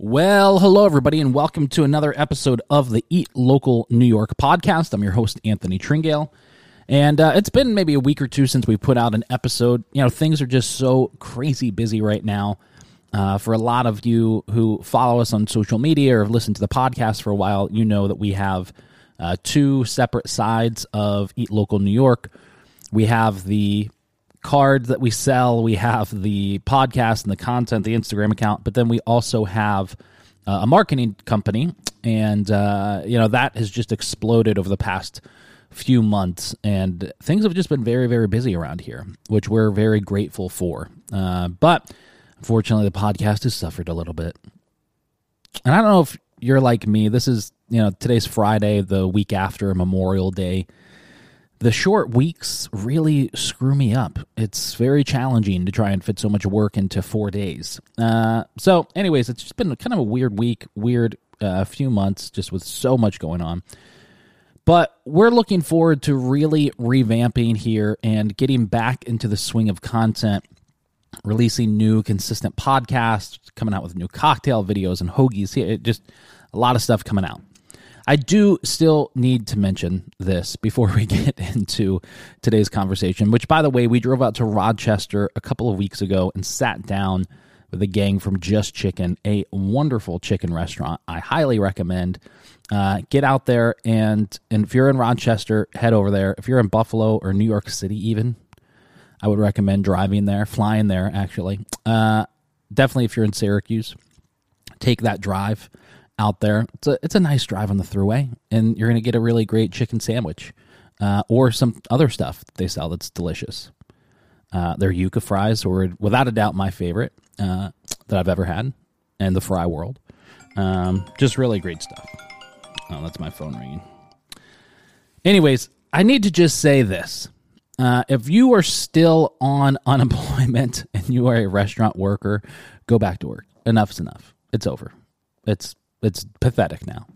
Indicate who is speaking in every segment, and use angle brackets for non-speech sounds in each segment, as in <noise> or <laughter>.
Speaker 1: Well, hello, everybody, and welcome to another episode of the Eat Local New York podcast. I'm your host, Anthony Tringale. And uh, it's been maybe a week or two since we put out an episode. You know, things are just so crazy busy right now. Uh, for a lot of you who follow us on social media or have listened to the podcast for a while, you know that we have uh, two separate sides of Eat Local New York. We have the cards that we sell, we have the podcast and the content, the Instagram account, but then we also have uh, a marketing company, and uh, you know that has just exploded over the past few months, and things have just been very, very busy around here, which we're very grateful for. Uh, but unfortunately, the podcast has suffered a little bit, and I don't know if you're like me. This is you know today's Friday, the week after Memorial Day the short weeks really screw me up. It's very challenging to try and fit so much work into four days. Uh, so, anyways, it's just been kind of a weird week, weird uh, few months, just with so much going on. But we're looking forward to really revamping here and getting back into the swing of content, releasing new, consistent podcasts, coming out with new cocktail videos and hoagies. Just a lot of stuff coming out. I do still need to mention this before <laughs> we get into today's conversation, which, by the way, we drove out to Rochester a couple of weeks ago and sat down with a gang from Just Chik'n, a wonderful chicken restaurant. I highly recommend. Uh, get out there and and if you're in Rochester, head over there. If you're in Buffalo or New York City, even, I would recommend driving there, flying there. Actually, uh, definitely if you're in Syracuse, take that drive out there. It's a it's a nice drive on the thruway, and you're to get a really great chicken sandwich uh, or some other stuff they sell that's delicious. Uh, their yuca fries were without a doubt my favorite uh, that I've ever had in the fry world. Um, just really great stuff. Oh, that's my phone ringing. Anyways, I need to just say this. Uh, if you are still on <laughs> unemployment and you are a restaurant worker, go back to work. Enough's enough. It's over. It's it's pathetic now.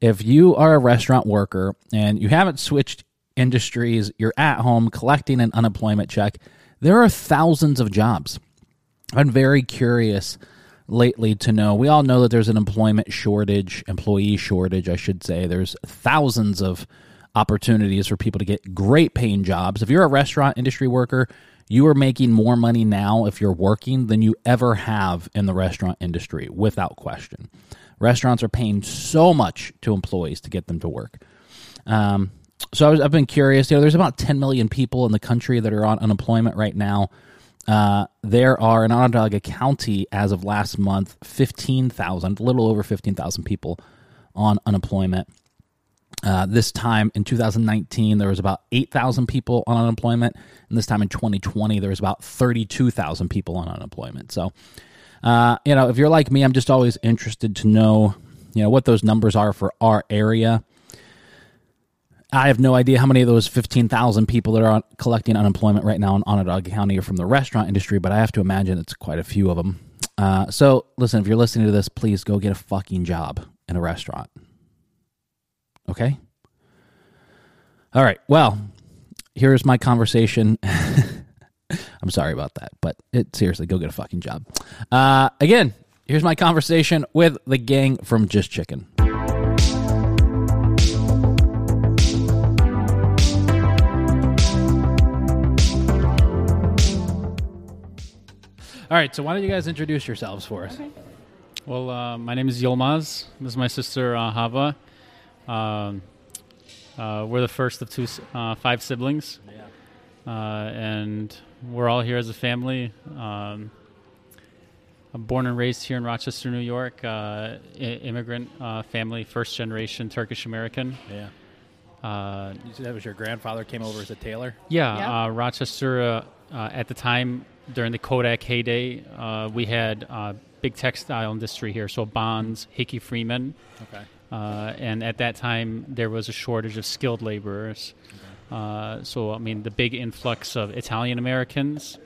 Speaker 1: If you are a restaurant worker and you haven't switched industries, you're at home collecting an unemployment check, there are thousands of jobs. I'm very curious lately to know. We all know that there's an employment shortage, employee shortage, I should say. There's thousands of opportunities for people to get great paying jobs. If you're a restaurant industry worker, you are making more money now if you're working than you ever have in the restaurant industry, without question. Restaurants are paying so much to employees to get them to work. Um, so I have been curious. You know, there's about 10 million people in the country that are on unemployment right now. Uh, there are in Onondaga County as of last month 15,000, a little over 15,000 people on unemployment. Uh, this time in 2019, there was about 8,000 people on unemployment, and this time in 2020, there was about 32,000 people on unemployment. So uh, you know, if you're like me, I'm just always interested to know, you know, what those numbers are for our area. I have no idea how many of those 15,000 people that are collecting unemployment right now in Onondaga County are from the restaurant industry, but I have to imagine it's quite a few of them. Uh, so, listen, if you're listening to this, please go get a fucking job in a restaurant. Okay? All right. Well, here's my conversation <laughs> I'm sorry about that, but it seriously go get a fucking job. Uh, again, here's my conversation with the gang from Just Chik'n. All right, so why don't you guys introduce yourselves for us? Okay.
Speaker 2: Well, uh, my name is Yilmaz. This is my sister uh, Hava. Um, uh, we're the first of two, uh, five siblings, yeah. Uh, and we're all here as a family. Um, I'm born and raised here in Rochester, New York. Uh, immigrant uh, family, first generation Turkish American.
Speaker 1: Yeah. Uh, that was your grandfather came over as a tailor.
Speaker 2: Yeah, yeah. Uh, Rochester uh, uh, at the time during the Kodak heyday, we had a big textile industry here. So Bonds, Hickey Freeman. Okay. and at that time, there was a shortage of skilled laborers. Okay. Uh, so, I mean, the big influx of Italian Americans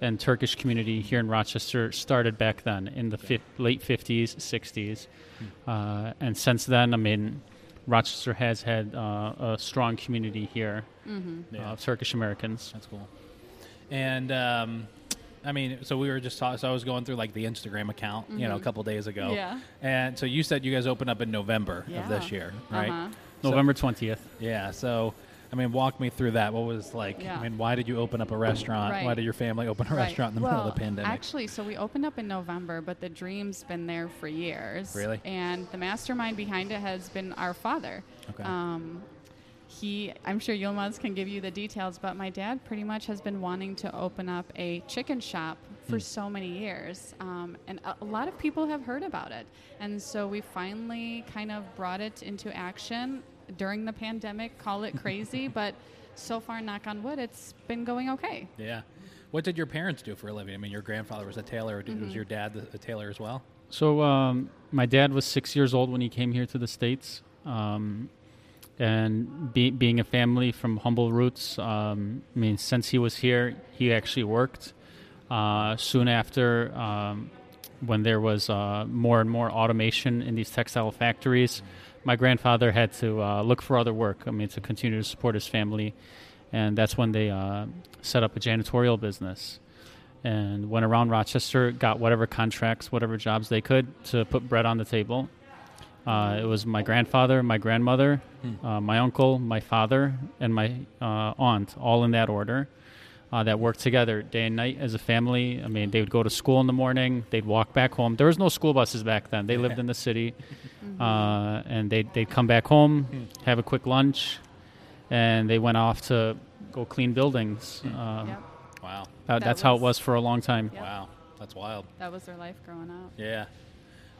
Speaker 2: and Turkish community here in Rochester started back then in the fi- late 50s, 60s. Hmm. Uh, and since then, I mean, Rochester has had uh, a strong community here mm-hmm. yeah. of Turkish Americans.
Speaker 1: That's cool. And um, I mean, so we were just talking. So I was going through like the Instagram account, you know, a couple days ago.
Speaker 3: Mm-hmm. Yeah.
Speaker 1: And so you said you guys opened up in November of this year, right?
Speaker 3: Uh-huh.
Speaker 1: So-
Speaker 2: November 20th.
Speaker 1: Yeah. So, I mean, walk me through that. What was like?
Speaker 3: Yeah.
Speaker 1: I mean, why did you open up a restaurant? Why did your family open a
Speaker 3: Right.
Speaker 1: restaurant in the
Speaker 3: well,
Speaker 1: middle of the pandemic?
Speaker 3: Actually, so we opened up in November, but the dream's been there for years.
Speaker 1: Really?
Speaker 3: And the mastermind behind it has been our father.
Speaker 1: Okay.
Speaker 3: Um, he, I'm sure Yilmaz can give you the details, but my dad pretty much has been wanting to open up a chicken shop for
Speaker 1: Hmm.
Speaker 3: so many years. Um, and a, a lot of people have heard about it. And so we finally kind of brought it into action during the pandemic, call it crazy, <laughs> but so far, knock on wood, it's been going okay.
Speaker 1: yeah. What did your parents do for a living? I mean, your grandfather was a tailor. Did,
Speaker 3: Mm-hmm.
Speaker 1: Was your dad a tailor as well?
Speaker 2: So um, my dad was six years old when he came here to the states, um, and be, being a family from humble roots. Um, I mean, since he was here, he actually worked. Uh, soon after, um, when there was uh, more and more automation in these textile factories, my grandfather had to uh, look for other work. I mean, to continue to support his family, and that's when they uh, set up a janitorial business and went around Rochester, got whatever contracts, whatever jobs they could to put bread on the table. Uh, it was my grandfather, my grandmother, uh, my uncle, my father, and my uh, aunt, all in that order, uh, that worked together day and night as a family. I mean, they would go to school in the morning, they'd walk back home. There was no school buses back then. They lived in the city, <laughs> uh, and they'd, they'd come back home, have a quick lunch, and they went off to go clean buildings. Um,
Speaker 3: Yep.
Speaker 1: Wow.
Speaker 2: that,
Speaker 3: That
Speaker 2: that's how it
Speaker 3: was-
Speaker 2: was for a long time.
Speaker 3: Yep.
Speaker 1: Wow. That's wild.
Speaker 3: That was their life growing up.
Speaker 1: Yeah.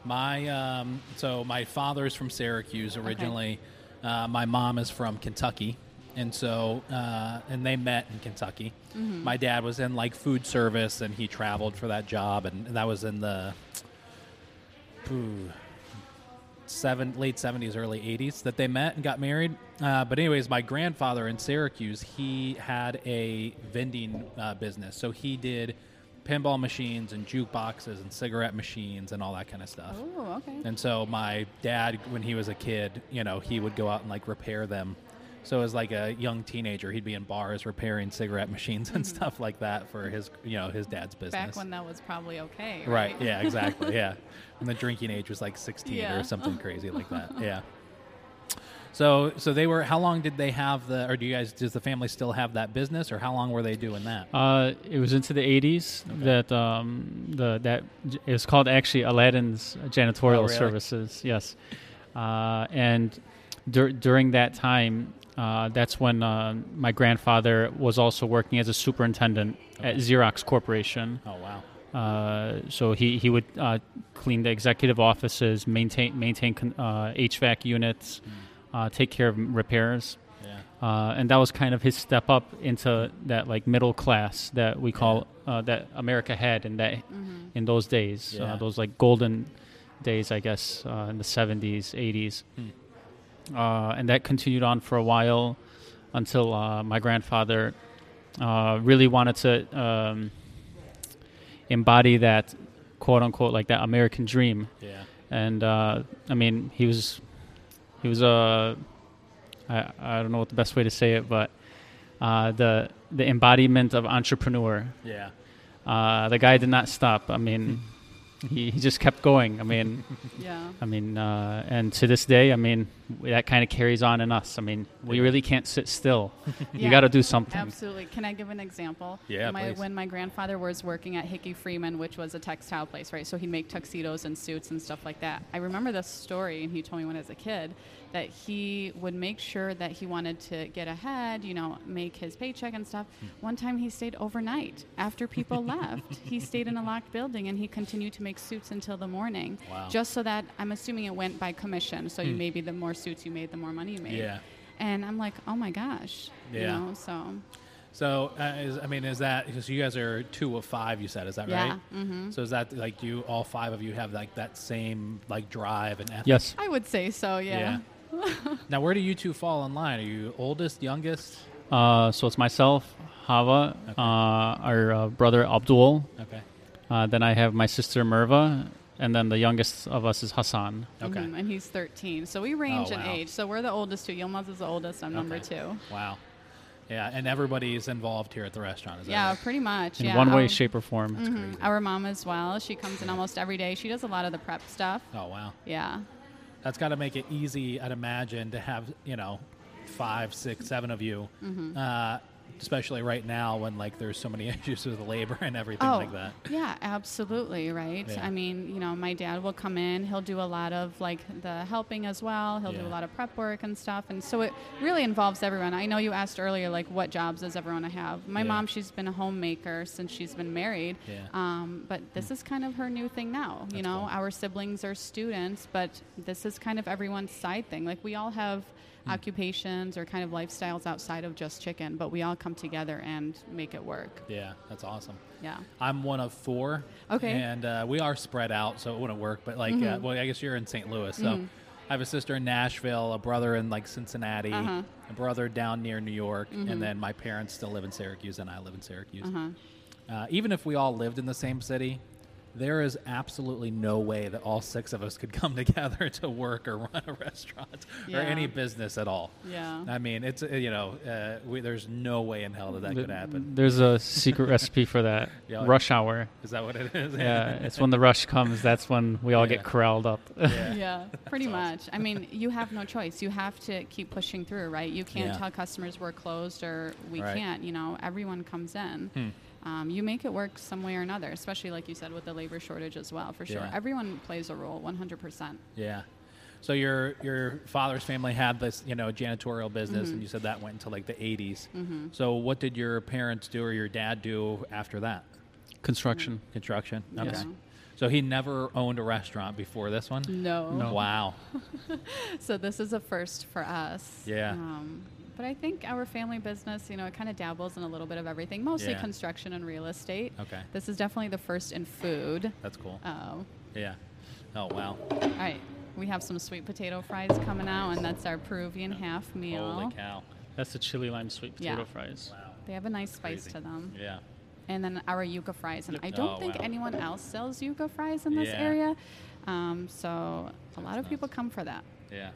Speaker 1: My um, so my father's from Syracuse originally. Uh, my mom is from Kentucky, and so uh, and they met in Kentucky.
Speaker 3: Mm-hmm.
Speaker 1: My dad was in like food service, and he traveled for that job, and, and that was in the ooh, seven late seventies, early eighties that they met and got married. Uh, but anyways, my grandfather in Syracuse, he had a vending uh, business, so he did pinball machines and jukeboxes and cigarette machines and all that kind of stuff.
Speaker 3: Oh, okay.
Speaker 1: And so my dad, when he was a kid, you know, he would go out and like repair them. So as like a young teenager, he'd be in bars repairing cigarette machines and stuff like that for his, you know, his dad's business.
Speaker 3: Back when that was probably okay.
Speaker 1: Right. Yeah. Exactly. <laughs> yeah. When the drinking age was like 16
Speaker 3: Yeah.
Speaker 1: or something crazy like that. <laughs> Yeah. So, so they were. How long did they have the? Or do you guys? Does the family still have that business, or how long were they doing that?
Speaker 2: Uh, it was into the 80s that um, the that it was called actually Aladdin's janitorial
Speaker 1: Oh, really?
Speaker 2: services. Yes, uh, and dur- during that time, uh, that's when uh, my grandfather was also working as a superintendent at Xerox Corporation.
Speaker 1: Oh wow.
Speaker 2: Uh, so he he would uh, clean the executive offices, maintain maintain uh, HVAC units, uh, take care of repairs.
Speaker 1: Yeah.
Speaker 2: Uh, and that was kind of his step up into that like middle class that we call uh, that America had in that in those days,
Speaker 1: Yeah.
Speaker 2: uh, those like golden days, I guess, uh, in the seventies, eighties, uh, and that continued on for a while until uh, my grandfather uh, really wanted to um, embody that quote unquote like that American dream
Speaker 1: Yeah.
Speaker 2: and uh, I mean he was he was a I, I don't know what the best way to say it, but uh, the the embodiment of entrepreneur.
Speaker 1: Yeah.
Speaker 2: Uh, the guy did not stop. I mean, he, he just kept going. I mean, <laughs>
Speaker 3: Yeah.
Speaker 2: I mean, uh, and to this day, I mean, that kind of carries on in us. I mean, we really can't sit still. <laughs> you
Speaker 3: Yeah.
Speaker 2: got to do something.
Speaker 3: Absolutely. Can I give an example?
Speaker 1: Yeah,
Speaker 3: my,
Speaker 1: please.
Speaker 3: When my grandfather was working at Hickey Freeman, which was a textile place, right? So he'd make tuxedos and suits and stuff like that. I remember this story, and he told me when I was a kid that he would make sure that he wanted to get ahead, you know, make his paycheck and stuff.
Speaker 1: Hmm.
Speaker 3: One time he stayed overnight after people <laughs> left. He stayed in a locked building and he continued to make suits until the morning.
Speaker 1: Wow.
Speaker 3: Just so that I'm assuming it went by commission. So you maybe the more suits you made, the more money you made.
Speaker 1: Yeah.
Speaker 3: And I'm like, oh my gosh.
Speaker 1: Yeah.
Speaker 3: You know, so
Speaker 1: So, uh, is, I mean, is that because you guys are two of five? You said, is that
Speaker 3: Yeah,
Speaker 1: right? Mm-hmm. So is that like you, all five of you, have like that same like drive and ethic?
Speaker 2: Yes.
Speaker 3: I would say so, yeah. yeah. <laughs>
Speaker 1: now, where do you two fall in line? Are you oldest, youngest?
Speaker 2: Uh, so it's myself, Hava, uh, our uh, brother Abdul.
Speaker 1: Okay.
Speaker 2: Uh, then I have my sister Merva, and then the youngest of us is Hassan.
Speaker 1: Okay.
Speaker 3: Mhm, And he's 13. So we range
Speaker 1: Oh,
Speaker 3: in age. So we're the oldest two. Yilmaz is the oldest. I'm number two.
Speaker 1: Wow. Yeah, and everybody's involved here at the restaurant. Is that
Speaker 3: Yeah,
Speaker 1: right?
Speaker 3: pretty much.
Speaker 2: in
Speaker 3: yeah.
Speaker 2: one way,
Speaker 3: Our-
Speaker 2: shape, or form.
Speaker 3: Mhm. Our mom as well. She comes in almost every day. She does a lot of the prep stuff.
Speaker 1: Oh wow,
Speaker 3: Yeah.
Speaker 1: that's got to make it easy. I'd imagine to have you know five, six, seven of you,
Speaker 3: Mm-hmm.
Speaker 1: uh, especially right now when like there's so many <laughs> issues with labor and everything
Speaker 3: Oh,
Speaker 1: like that.
Speaker 3: yeah, absolutely, right?
Speaker 1: Yeah.
Speaker 3: I mean, you know, my dad will come in, he'll do a lot of like the helping as well. He'll do a lot of prep work and stuff. And so it really involves everyone. I know you asked earlier, like, what jobs does everyone have? My
Speaker 1: Yeah.
Speaker 3: mom, she's been a homemaker since she's been married.
Speaker 1: Yeah.
Speaker 3: Um, but this is kind of her new thing now. You
Speaker 1: That's
Speaker 3: know,
Speaker 1: cool.
Speaker 3: our siblings are students, but this is kind of everyone's side thing. Like, we all have
Speaker 1: Hmm.
Speaker 3: occupations or kind of lifestyles outside of Just Chik'n, but we all come together and make it work.
Speaker 1: Yeah, that's awesome.
Speaker 3: Yeah.
Speaker 1: I'm one of four.
Speaker 3: Okay.
Speaker 1: And uh, we are spread out, so it wouldn't work. But like, uh, well, I guess you're in St. Louis, so I have a sister in Nashville, a brother in like Cincinnati,
Speaker 3: Uh-huh.
Speaker 1: a brother down near New York, and then my parents still live in Syracuse, and I live in Syracuse. Uh, even if we all lived in the same city, there is absolutely no way that all six of us could <laughs> come together to work or run a restaurant or any business at all.
Speaker 3: Yeah.
Speaker 1: I mean, it's uh, you know, uh, we, there's no way in hell that that
Speaker 2: Th-
Speaker 1: could happen.
Speaker 2: There's a secret recipe for that. <laughs>
Speaker 1: Yeah.
Speaker 2: Rush hour.
Speaker 1: Is that what it is?
Speaker 2: Yeah, <laughs> it's when the rush comes. That's when we all
Speaker 1: Yeah.
Speaker 2: get corralled up.
Speaker 1: yeah.
Speaker 3: yeah, pretty
Speaker 1: awesome.
Speaker 3: much. I mean, you have no choice. You have to keep pushing through, right? You can't
Speaker 1: Yeah.
Speaker 3: tell customers we're closed or we
Speaker 1: Right.
Speaker 3: can't. You know, everyone comes in.
Speaker 1: Hmm.
Speaker 3: Um, you make it work some way or another, especially like you said with the labor shortage as well, for sure.
Speaker 1: Yeah.
Speaker 3: Everyone plays a role, 100%.
Speaker 1: Yeah. So your your father's family had this, you know, janitorial business,
Speaker 3: Mm-hmm.
Speaker 1: and you said that went into like the 80s. So what did your parents do or your dad do after that?
Speaker 2: Construction.
Speaker 1: Construction. Okay.
Speaker 3: Yeah.
Speaker 1: So he never owned a restaurant before this one.
Speaker 3: No.
Speaker 2: No.
Speaker 1: Wow. <laughs>
Speaker 3: So this is a first for us.
Speaker 1: Yeah.
Speaker 3: Um, but I think our family business, you know, it kind of dabbles in a little bit of everything, mostly
Speaker 1: Yeah.
Speaker 3: construction and real estate.
Speaker 1: Okay.
Speaker 3: This is definitely the first in food.
Speaker 1: That's cool.
Speaker 3: Um,
Speaker 1: Yeah. Oh wow.
Speaker 3: All right, we have some sweet potato fries coming out, and that's our Peruvian half meal.
Speaker 1: Holy cow.
Speaker 2: That's the chili lime sweet
Speaker 3: Yeah.
Speaker 2: potato fries.
Speaker 1: Wow.
Speaker 3: They have a nice spice
Speaker 1: Crazy.
Speaker 3: to them.
Speaker 1: Yeah.
Speaker 3: And then our yuca fries, and I don't
Speaker 1: Oh,
Speaker 3: think
Speaker 1: wow.
Speaker 3: anyone else sells yuca fries in this
Speaker 1: Yeah.
Speaker 3: area. Um, so a lot of
Speaker 1: That's
Speaker 3: people come for that.
Speaker 1: Yeah.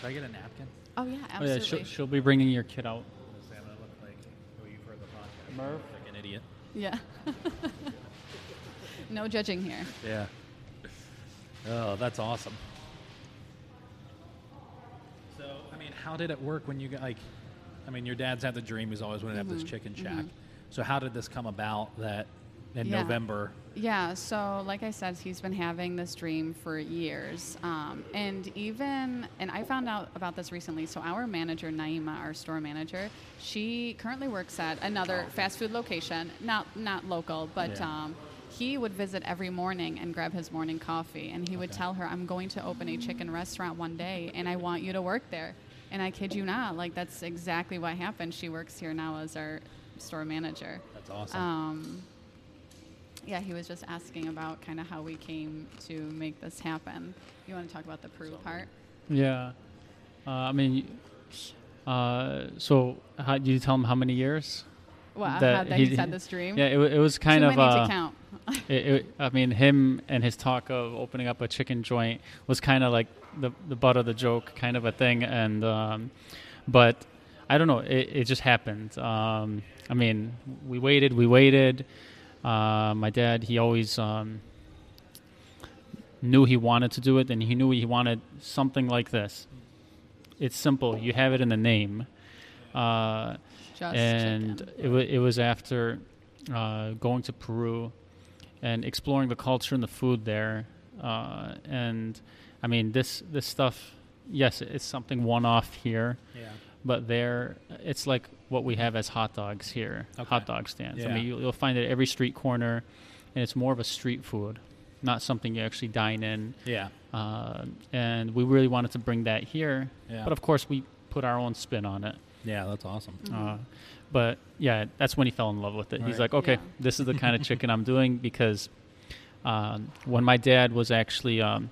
Speaker 1: Can I get a napkin?
Speaker 3: Oh yeah,
Speaker 2: Oh, yeah,
Speaker 3: absolutely.
Speaker 2: she'll, she'll be bringing your kid out.
Speaker 1: Does that look like who you've heard the podcast?
Speaker 2: Merv?
Speaker 1: Like an idiot.
Speaker 3: yeah. <laughs> no judging here.
Speaker 1: Yeah. Oh, that's awesome. So, I mean, how did it work when you got like? I mean, your dad's had the dream. He's always wanted to have this mm-hmm. chicken shack. Mm-hmm. So, how did this come about? That in
Speaker 3: Yeah.
Speaker 1: November.
Speaker 3: Yeah, so like I said, he's been having this dream for years. Um, and even, and I found out about this recently. So, our manager, Naima, our store manager, she currently works at another fast food location, not, not local, but
Speaker 1: Yeah.
Speaker 3: um, he would visit every morning and grab his morning coffee. And he would
Speaker 1: Okay.
Speaker 3: tell her, I'm going to open a chicken restaurant one day, and I want you to work there. And I kid you not, like, that's exactly what happened. She works here now as our store manager.
Speaker 1: That's awesome.
Speaker 3: Um, yeah, he was just asking about kind of how we came to make this happen. You want to talk about the Peru part?
Speaker 2: Yeah. Uh, I mean, uh, so how, did you tell him how many years?
Speaker 3: Well,
Speaker 2: That
Speaker 3: how that
Speaker 2: he-
Speaker 3: he's had this dream.
Speaker 2: Yeah, it, it was kind
Speaker 3: Too
Speaker 2: of.
Speaker 3: many
Speaker 2: uh,
Speaker 3: to count. <laughs>
Speaker 2: It, it, I mean, him and his talk of opening up a chicken joint was kind of like the the butt of the joke, kind of a thing. And um, but I don't know, it, it just happened. Um, I mean, we waited, we waited. Uh, my dad, he always um, knew he wanted to do it, and he knew he wanted something like this. It's simple. You have it in the name. Uh, and it, wa it was after uh, going to Peru and exploring the culture and the food there. Uh, and I mean, this this stuff, yes, it's something one off here,
Speaker 1: yeah.
Speaker 2: But there, it's like what we have as hot dogs here,
Speaker 1: Okay.
Speaker 2: hot dog stands. I mean, you'll, you'll find it at every street corner, and it's more of a street food, not something you actually dine in.
Speaker 1: Yeah.
Speaker 2: Uh, and we really wanted to bring that here,
Speaker 1: Yeah.
Speaker 2: but of course, we put our own spin on it.
Speaker 1: Yeah. That's awesome.
Speaker 2: Uh, but yeah, that's when he fell in love with it. He's
Speaker 1: Right.
Speaker 2: like, okay,
Speaker 3: Yeah.
Speaker 2: this is the kind of <laughs> chicken I'm doing because um, when my dad was actually, um,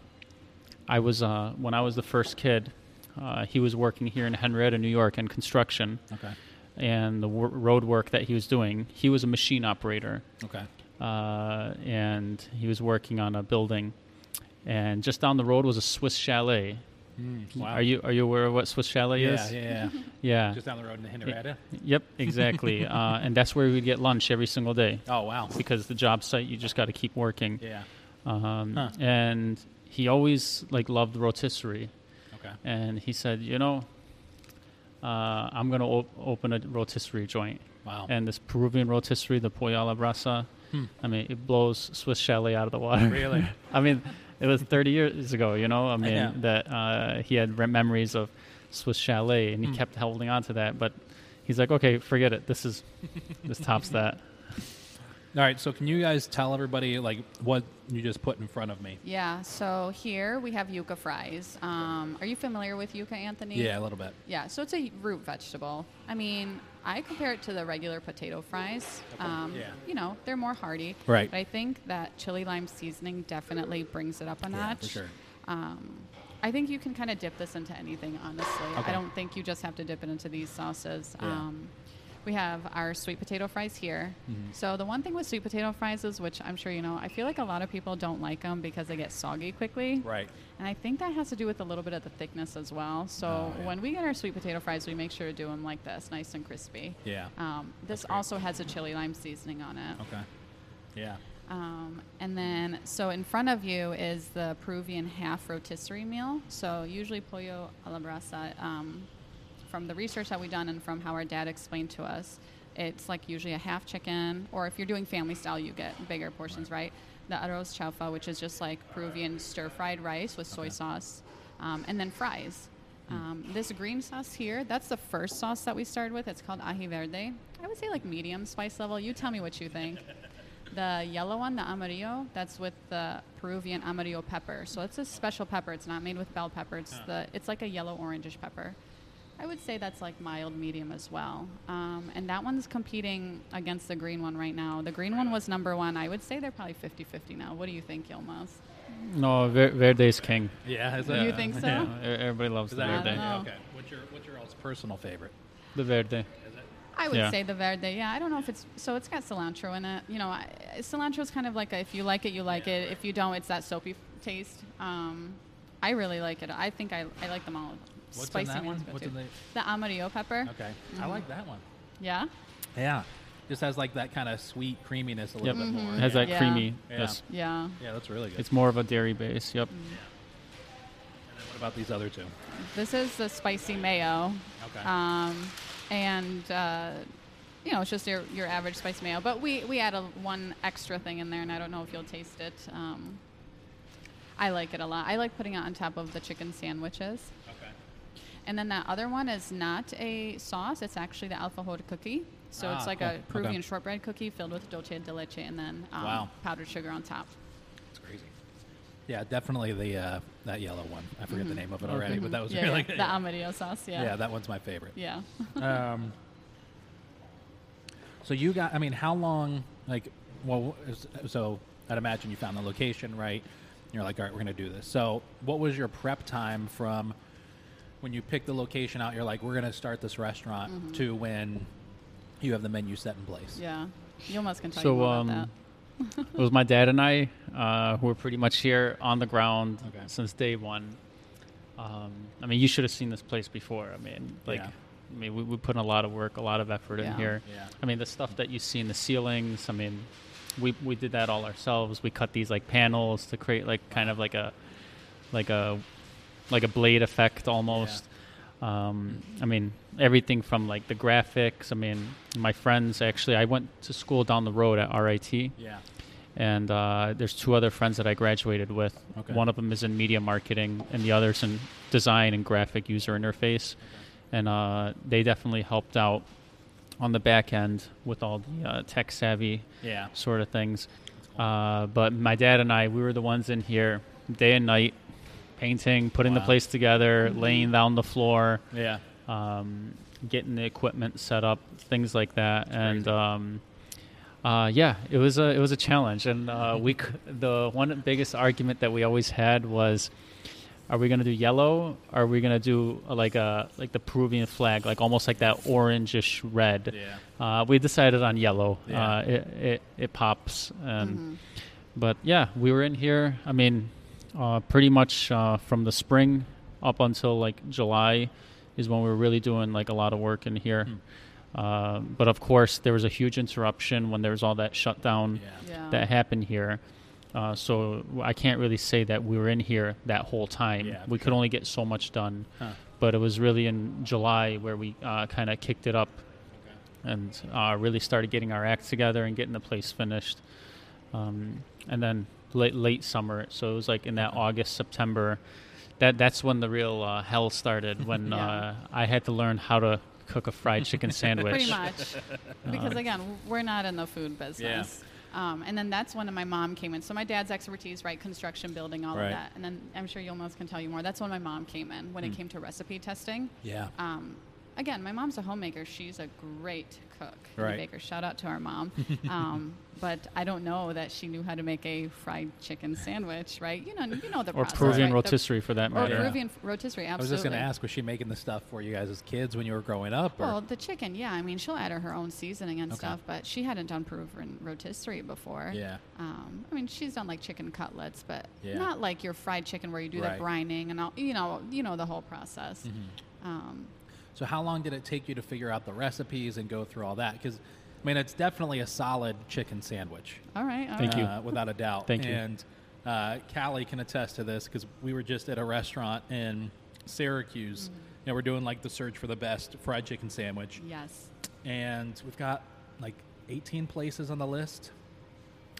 Speaker 2: I was uh, when I was the first kid, uh, he was working here in Henrietta, New York, in construction,
Speaker 1: Okay.
Speaker 2: and the wor- road work that he was doing, he was a machine operator,
Speaker 1: Okay.
Speaker 2: uh, and he was working on a building, and just down the road was a Swiss chalet,
Speaker 1: wow.
Speaker 2: Are you are you aware of what Swiss Chalet
Speaker 1: Yeah,
Speaker 2: is?
Speaker 1: yeah, yeah. <laughs>
Speaker 2: Yeah.
Speaker 1: Just down the road in Henrietta.
Speaker 2: Yep, exactly. <laughs> uh, and that's where we would get lunch every single day
Speaker 1: Oh wow.
Speaker 2: because the job site you just got to keep working.
Speaker 1: Yeah.
Speaker 2: Um,
Speaker 1: Huh.
Speaker 2: And he always like loved rotisserie,
Speaker 1: Okay.
Speaker 2: and he said, you know, uh, I'm gonna op- open a rotisserie joint.
Speaker 1: Wow.
Speaker 2: And this Peruvian rotisserie, the Pollo a la Brasa,
Speaker 1: Hmm.
Speaker 2: I mean, it blows Swiss Chalet out of the water.
Speaker 1: Really? <laughs>
Speaker 2: I mean, it was 30 years ago, you know. I mean,
Speaker 1: Yeah.
Speaker 2: that uh, he had re- memories of Swiss Chalet, and he
Speaker 1: Hmm.
Speaker 2: kept holding on to that. But he's like, okay, forget it. This is this tops that. <laughs>
Speaker 1: All right. So can you guys tell everybody like what you just put in front of me?
Speaker 3: Yeah, so here we have yuca fries. Um, are you familiar with yuca, Anthony?
Speaker 1: Yeah, a little bit.
Speaker 3: Yeah, so it's a root vegetable. I mean, I compare it to the regular potato fries. Um,
Speaker 1: Yeah.
Speaker 3: You know, they're more hearty.
Speaker 1: Right.
Speaker 3: But I think that chili lime seasoning definitely brings it up a notch.
Speaker 1: Yeah, for sure.
Speaker 3: Um, I think you can kind of dip this into anything, honestly.
Speaker 1: Okay.
Speaker 3: I don't think you just have to dip it into these sauces.
Speaker 1: Yeah.
Speaker 3: Um, we have our sweet potato fries here.
Speaker 1: Mm-hmm.
Speaker 3: So the one thing with sweet potato fries is, which I'm sure you know, I feel like a lot of people don't like them because they get soggy quickly.
Speaker 1: Right.
Speaker 3: And I think that has to do with a little bit of the thickness as well. So
Speaker 1: Oh, yeah.
Speaker 3: when we get our sweet potato fries, we make sure to do them like this, nice and crispy.
Speaker 1: Yeah.
Speaker 3: Um, this also has a chili lime seasoning on it.
Speaker 1: Okay. Yeah.
Speaker 3: Um, and then, so in front of you is the Peruvian half rotisserie meal. So usually pollo a la brasa, um, from the research that we've done and from how our dad explained to us, it's like usually a half chicken, or if you're doing family style, you get bigger portions, right? The arroz chaufa, which is just like Peruvian stir fried rice with soy
Speaker 1: Okay.
Speaker 3: sauce, um, and then fries. Um, this green sauce here, that's the first sauce that we started with. It's called ají verde. I would say like medium spice level. You tell me what you think. <laughs> The yellow one, the amarillo, that's with the Peruvian amarillo pepper. So it's a special pepper. It's not made with bell pepper. It's the it's like a yellow orangish pepper. I would say that's like mild medium as well. Um, and that one's competing against the green one right now. The green one was number one. I would say they're probably 50-50 now. What do you think, Yilmaz?
Speaker 2: No, Ver- is king.
Speaker 1: Yeah. Is
Speaker 3: You think <laughs> so?
Speaker 2: Yeah, everybody loves
Speaker 1: Is
Speaker 2: the Verde.
Speaker 1: Okay. What's your What's your all's personal favorite?
Speaker 2: The Verde.
Speaker 3: I would
Speaker 2: Yeah.
Speaker 3: say the verde. Yeah, I don't know if it's so. It's got cilantro in it. You know, I, cilantro is kind of like a, if you like it, you like it. If you don't, it's that soapy f- taste. Um, I really like it. I think I, I like them all.
Speaker 1: What's
Speaker 3: Spicy
Speaker 1: in that
Speaker 3: ones
Speaker 1: one? What's in the?
Speaker 3: The amarillo pepper.
Speaker 1: Okay. I like that one.
Speaker 3: Yeah.
Speaker 1: Yeah. Just has like that kind of sweet creaminess a little
Speaker 2: Yep.
Speaker 1: bit more.
Speaker 2: It has
Speaker 1: yeah.
Speaker 2: that
Speaker 3: Yeah.
Speaker 2: creamy.
Speaker 1: Yeah.
Speaker 2: Yes.
Speaker 3: Yeah.
Speaker 1: Yeah, that's really good.
Speaker 2: It's more of a dairy base. Yep.
Speaker 1: And then what about these other two?
Speaker 3: This is the spicy mayo.
Speaker 1: Okay.
Speaker 3: Um, and uh, you know, it's just your, your average spice mayo. But we, we add a, one extra thing in there, and I don't know if you'll taste it. Um, I like it a lot. I like putting it on top of the chicken sandwiches.
Speaker 1: okay.
Speaker 3: And then that other one is not a sauce. It's actually the alfajor cookie. So
Speaker 1: Ah,
Speaker 3: it's like
Speaker 1: cool.
Speaker 3: a
Speaker 1: Okay.
Speaker 3: Peruvian shortbread cookie filled with dulce de leche and then um,
Speaker 1: Wow.
Speaker 3: powdered sugar on top.
Speaker 1: It's crazy. Yeah, definitely the uh, that yellow one. I forget the name of it already,
Speaker 2: Okay.
Speaker 1: but that was
Speaker 3: Mm-hmm. yeah,
Speaker 1: really
Speaker 3: yeah.
Speaker 1: good.
Speaker 3: the amarillo sauce. Yeah.
Speaker 1: yeah, that one's my favorite.
Speaker 3: Yeah. <laughs>
Speaker 1: um, so you got, I mean, how long, like, well, so I'd imagine you found the location, right? You're like, all right, we're going to do this. So what was your prep time from when you pick the location out, you're like, we're going to start this restaurant to when you have the menu set in place?
Speaker 3: Mm-hmm. Yeah. You almost can tell
Speaker 2: So,
Speaker 3: you more
Speaker 2: um,
Speaker 3: about
Speaker 2: it was my dad and I uh, who were pretty much here on the ground
Speaker 1: Okay.
Speaker 2: since day one. Um, I mean, you should have seen this place before. I mean, like,
Speaker 1: Yeah.
Speaker 2: I mean, we, we put in a lot of work, a lot of effort in here.
Speaker 1: Yeah.
Speaker 2: I mean, the stuff that you see in the ceilings. I mean, we we did that all ourselves. We cut these like panels to create like kind of like a like a like a blade effect almost. Um, I mean, everything from like the graphics. I mean, my friends actually, I went to school down the road at RIT,
Speaker 1: Yeah.
Speaker 2: and uh, there's two other friends that I graduated with.
Speaker 1: Okay.
Speaker 2: One of them is in media marketing, and the other's in design and graphic user interface. And uh, they definitely helped out on the back end with all the uh, tech savvy
Speaker 1: Yeah.
Speaker 2: sort of things. Uh, but my dad and I, we were the ones in here day and night, painting, putting the place together, laying down the floor,
Speaker 1: Yeah.
Speaker 2: um, getting the equipment set up, things like that, and um, uh, yeah, it was a it was a challenge. And uh, we c- the one biggest argument that we always had was. Are we gonna do yellow? Or are we gonna do uh, like a like the Peruvian flag, like almost like that orangish red?
Speaker 1: Yeah.
Speaker 2: Uh, we decided on yellow.
Speaker 1: Yeah.
Speaker 2: Uh, it, it it pops, and
Speaker 3: Mm-hmm.
Speaker 2: but yeah, we were in here. I mean, uh, pretty much uh, from the spring up until like July is when we were really doing like a lot of work in here.
Speaker 1: Hmm.
Speaker 2: Uh, but of course, there was a huge interruption when there was all that shutdown
Speaker 1: Yeah.
Speaker 3: Yeah.
Speaker 2: that happened here. Uh, so I can't really say that we were in here that whole time.
Speaker 1: Yeah,
Speaker 2: we could only get so much done.
Speaker 1: Huh.
Speaker 2: But it was really in July where we uh, kind of kicked it up and uh, really started getting our act together and getting the place finished. Um, and then late late summer, so it was like in that August September. That that's when the real uh, hell started. When <laughs>
Speaker 3: Yeah.
Speaker 2: uh, I had to learn how to cook a fried chicken <laughs> sandwich.
Speaker 3: Pretty much. <laughs> because again, we're not in the food business. Um, and then that's when my mom came in. So my dad's expertise, right, construction, building, all
Speaker 1: Right.
Speaker 3: of that. And then I'm sure you Yilmaz can tell you more. That's when my mom came in when it came to recipe testing.
Speaker 1: Yeah.
Speaker 3: Um, again, my mom's a homemaker. She's a great cook, and
Speaker 1: Right.
Speaker 3: baker. Shout out to our mom. <laughs> um, but I don't know that she knew how to make a fried chicken sandwich, right? You know, you know the
Speaker 2: or
Speaker 3: process,
Speaker 2: Peruvian
Speaker 3: right? The-
Speaker 2: rotisserie for that
Speaker 3: or
Speaker 2: matter.
Speaker 1: Yeah.
Speaker 3: Peruvian rotisserie. Absolutely.
Speaker 1: I was just going to ask, was she making the stuff for you guys as kids when you were growing up? Or?
Speaker 3: Well, the chicken, yeah. I mean, she'll add her own seasoning and
Speaker 1: Okay.
Speaker 3: stuff, but she hadn't done Peruvian rotisserie before.
Speaker 1: yeah.
Speaker 3: Um, I mean, she's done like chicken cutlets, but
Speaker 1: Yeah.
Speaker 3: not like your fried chicken where you do
Speaker 1: Right.
Speaker 3: the brining and all. You know, you know the whole process.
Speaker 1: Mm-hmm.
Speaker 3: Um,
Speaker 1: So how long did it take you to figure out the recipes and go through all that? Because I mean, it's definitely a solid chicken sandwich.
Speaker 3: all right. all
Speaker 2: Thank
Speaker 3: right.
Speaker 2: you.
Speaker 1: uh, without a doubt.
Speaker 2: Thank you.
Speaker 1: And uh, Callie can attest to this because we were just at a restaurant in Syracuse.
Speaker 3: Mm-hmm.
Speaker 1: And we're doing like the search for the best fried chicken sandwich,
Speaker 3: Yes.
Speaker 1: and we've got like 18 places on the list,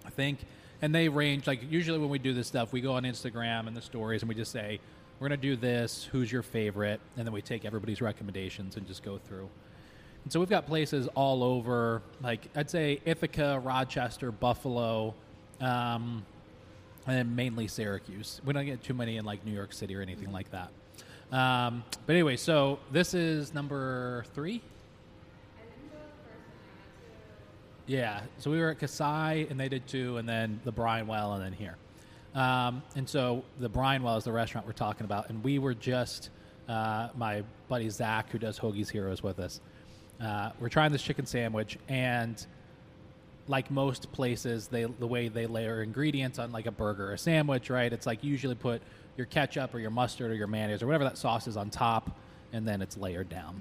Speaker 1: I think. And they range like usually when we do this stuff, we go on Instagram and the stories, and we just say we're gonna do this. Who's your favorite? And then we take everybody's recommendations and just go through. And so we've got places all over, like I'd say Ithaca, Rochester, Buffalo, um, and mainly Syracuse. We don't get too many in like New York City or anything like that. Um, but anyway, so this is number three. Yeah, so we were at Kasai and they did two, and then the Brine Well, and then here. Um, and so the Brine Well is the restaurant we're talking about, and we were just uh, my buddy Zach, who does Hoagie's Heroes with us. Uh, we're trying this chicken sandwich, and like most places, they the way they layer ingredients on like a burger or a sandwich, right? It's like usually put your ketchup or your mustard or your mayonnaise or whatever that sauce is on top, and then it's layered down.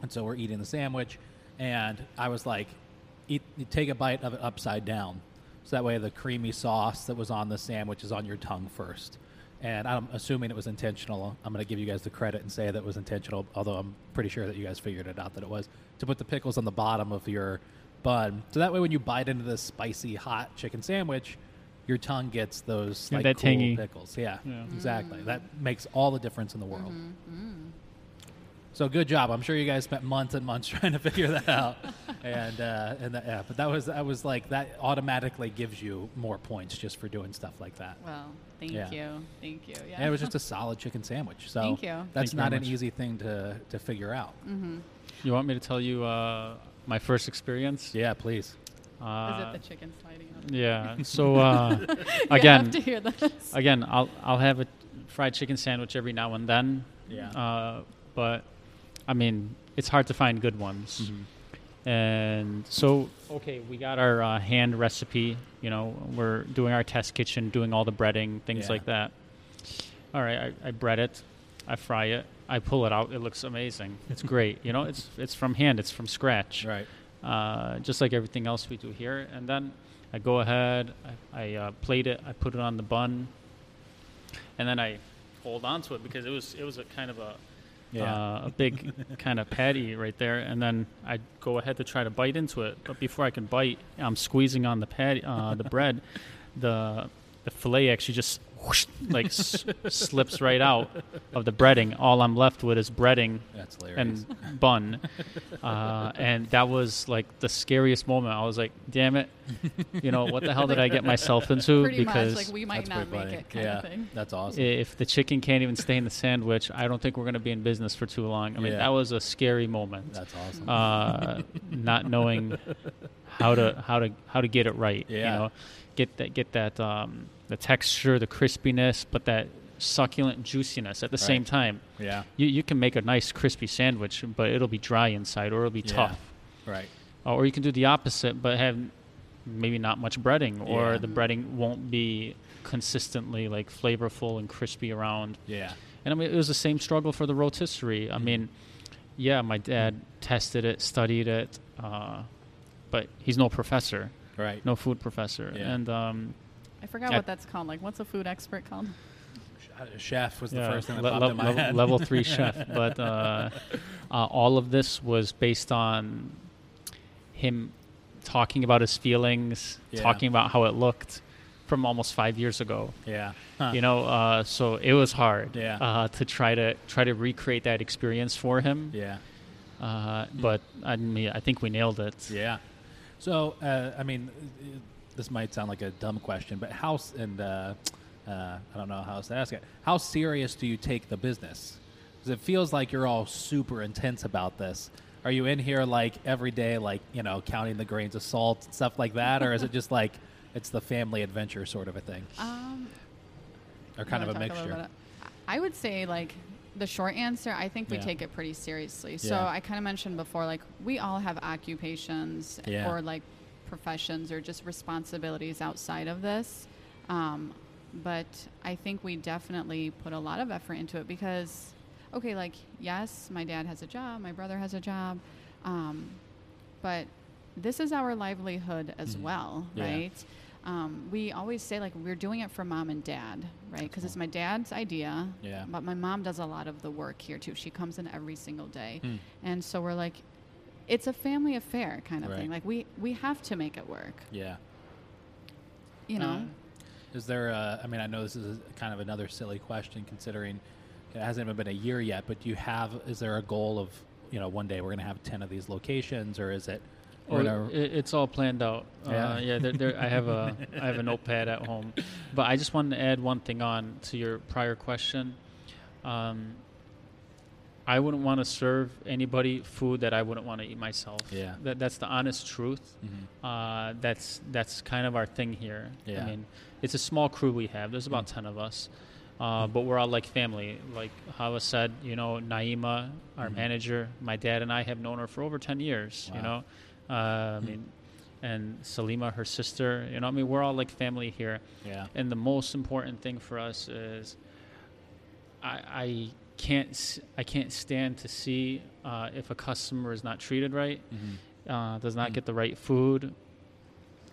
Speaker 1: And so we're eating the sandwich, and I was like, eat, take a bite of it upside down. So that way the creamy sauce that was on the sandwich is on your tongue first. And I'm assuming it was intentional. I'm going to give you guys the credit and say that it was intentional, although I'm pretty sure that you guys figured it out that it was, to put the pickles on the bottom of your bun. So that way when you bite into this spicy, hot chicken sandwich, your tongue gets those like
Speaker 2: that
Speaker 1: cool
Speaker 2: tangy-
Speaker 1: pickles. Yeah,
Speaker 2: Yeah.
Speaker 1: exactly. That makes all the difference in the world.
Speaker 3: Mm-hmm.
Speaker 1: So good job. I'm sure you guys spent months and months <laughs> trying to figure that out, <laughs> and uh, and that, yeah, but that was I was like that automatically gives you more points just for doing stuff like that.
Speaker 3: Well, thank
Speaker 1: Yeah.
Speaker 3: you. Thank you. Yeah.
Speaker 1: And it was just a <laughs> solid chicken sandwich. So
Speaker 3: Thank you.
Speaker 1: that's
Speaker 2: Thank
Speaker 1: not
Speaker 2: very
Speaker 1: an
Speaker 2: much.
Speaker 1: easy thing to to figure out.
Speaker 3: Mm-hmm.
Speaker 2: You want me to tell you uh, my first experience?
Speaker 1: Yeah, please.
Speaker 2: Uh,
Speaker 3: Is it the chicken sliding out?
Speaker 2: yeah. So uh,
Speaker 3: You
Speaker 2: again,
Speaker 3: have to hear this.
Speaker 2: again, I'll I'll have a fried chicken sandwich every now and then.
Speaker 1: Yeah.
Speaker 2: Uh, but I mean, it's hard to find good ones.
Speaker 1: Mm-hmm.
Speaker 2: And so, okay, we got our uh, hand recipe. You know, we're doing our test kitchen, doing all the breading, things
Speaker 1: Yeah.
Speaker 2: like that. All right, I, I bread it, I fry it, I pull it out. It looks amazing. It's <laughs> great. you know, it's it's from hand. It's from scratch
Speaker 1: Right.
Speaker 2: uh, just like everything else we do here. And then I go ahead, I, I uh, plate it, I put it on the bun, and then I hold on to it because it was it was a kind of a
Speaker 1: Yeah.
Speaker 2: uh, a big kind of patty right there. And then I go ahead to try to bite into it, but before I can bite, I'm squeezing on the patty, uh, the bread, the the fillet actually just whoosh, like s- slips right out of the breading. All I'm left with is breading and bun. Uh, and that was like the scariest moment. I was like, damn it. You know, what the hell did I get myself into? <laughs>
Speaker 3: Pretty
Speaker 2: because
Speaker 3: much like we might not make
Speaker 1: funny.
Speaker 3: it kind
Speaker 1: yeah,
Speaker 3: of thing.
Speaker 1: that's awesome.
Speaker 2: if the chicken can't even stay in the sandwich, I don't think we're going to be in business for too long. I mean,
Speaker 1: Yeah.
Speaker 2: that was a scary moment.
Speaker 1: that's awesome.
Speaker 2: Uh, not knowing how to how to how to get it right. You know, get that get that um, the texture, the crispiness, but that succulent juiciness at the same time.
Speaker 1: yeah.
Speaker 2: You, you can make a nice crispy sandwich, but it'll be dry inside or it'll be
Speaker 1: Yeah.
Speaker 2: tough.
Speaker 1: Right.
Speaker 2: Uh, or you can do the opposite, but have maybe not much breading, or
Speaker 1: Yeah.
Speaker 2: the breading won't be consistently like flavorful and crispy around.
Speaker 1: Yeah.
Speaker 2: And I mean, it was the same struggle for the rotisserie. I mean, yeah, my dad tested it, studied it, uh, but he's no professor,
Speaker 1: Right.
Speaker 2: no food professor,
Speaker 1: Yeah.
Speaker 2: and um,
Speaker 3: I forgot
Speaker 2: I-
Speaker 3: what that's called. Like, what's a food expert called?
Speaker 1: Chef was the
Speaker 2: yeah,
Speaker 1: first thing that
Speaker 2: le-
Speaker 1: popped
Speaker 2: le-
Speaker 1: in my
Speaker 2: level,
Speaker 1: head.
Speaker 2: level three <laughs> chef. But uh, uh, all of this was based on him talking about his feelings,
Speaker 1: Yeah.
Speaker 2: talking about how it looked from almost five years ago.
Speaker 1: yeah. Huh.
Speaker 2: You know, uh, so it was hard
Speaker 1: Yeah.
Speaker 2: uh, to try to try to recreate that experience for him.
Speaker 1: Yeah.
Speaker 2: Uh, but I mean, I think we nailed it.
Speaker 1: Yeah. So, uh, I mean, this might sound like a dumb question, but how and uh, uh, I don't know how else to ask it. How serious do you take the business? Because it feels like you're all super intense about this. Are you in here like every day, like you know, counting the grains of salt and stuff like that, or is it just like it's the family adventure sort of a thing,
Speaker 3: Um,
Speaker 1: or kind of a
Speaker 3: wanna talk little
Speaker 1: mixture?
Speaker 3: I would say like the short answer. I think we
Speaker 1: Yeah.
Speaker 3: take it pretty seriously. So I kind of mentioned before, like we all have occupations
Speaker 1: Yeah.
Speaker 3: or like professions or just responsibilities outside of this. Um, but I think we definitely put a lot of effort into it because, okay, like yes, my dad has a job, my brother has a job, um, but this is our livelihood as
Speaker 1: Mhm.
Speaker 3: well,
Speaker 1: Yeah.
Speaker 3: right? Um, we always say like we're doing it for mom and dad, right? Because it's my dad's idea.
Speaker 1: Yeah.
Speaker 3: But my mom does a lot of the work here too. She comes in every single day,
Speaker 1: Hmm.
Speaker 3: and so we're like, it's a family affair kind of
Speaker 1: Right.
Speaker 3: thing. Like we we have to make it work,
Speaker 1: Yeah.
Speaker 3: you know.
Speaker 1: Uh, Is there? A, I mean, I know this is kind of another silly question, considering it hasn't even been a year yet. But do you have? Is there a goal of you know one day we're going to have ten of these locations, or is it?
Speaker 2: Or
Speaker 1: whatever?
Speaker 2: it, it's all planned out.
Speaker 1: Yeah.
Speaker 2: Uh, yeah. There, there, I have a I have a <laughs> notepad at home, but I just wanted to add one thing on to your prior question. Um, I wouldn't want to serve anybody food that I wouldn't want to eat myself.
Speaker 1: Yeah.
Speaker 2: That, that's the honest truth.
Speaker 1: Mhm.
Speaker 2: Uh, that's that's kind of our thing here.
Speaker 1: Yeah.
Speaker 2: I mean, it's a small crew we have. There's about ten of us, uh, but we're all like family. Like Hawa said, you know, Naima, our
Speaker 1: Mhm.
Speaker 2: manager, my dad and I have known her for over ten years. You know, I mean, and Salima, her sister. You know, I mean, we're all like family here.
Speaker 1: Yeah.
Speaker 2: And the most important thing for us is, I, I can't I can't stand to see uh, if a customer is not treated right
Speaker 1: Mhm.
Speaker 2: uh, does not
Speaker 1: Mm.
Speaker 2: get the right food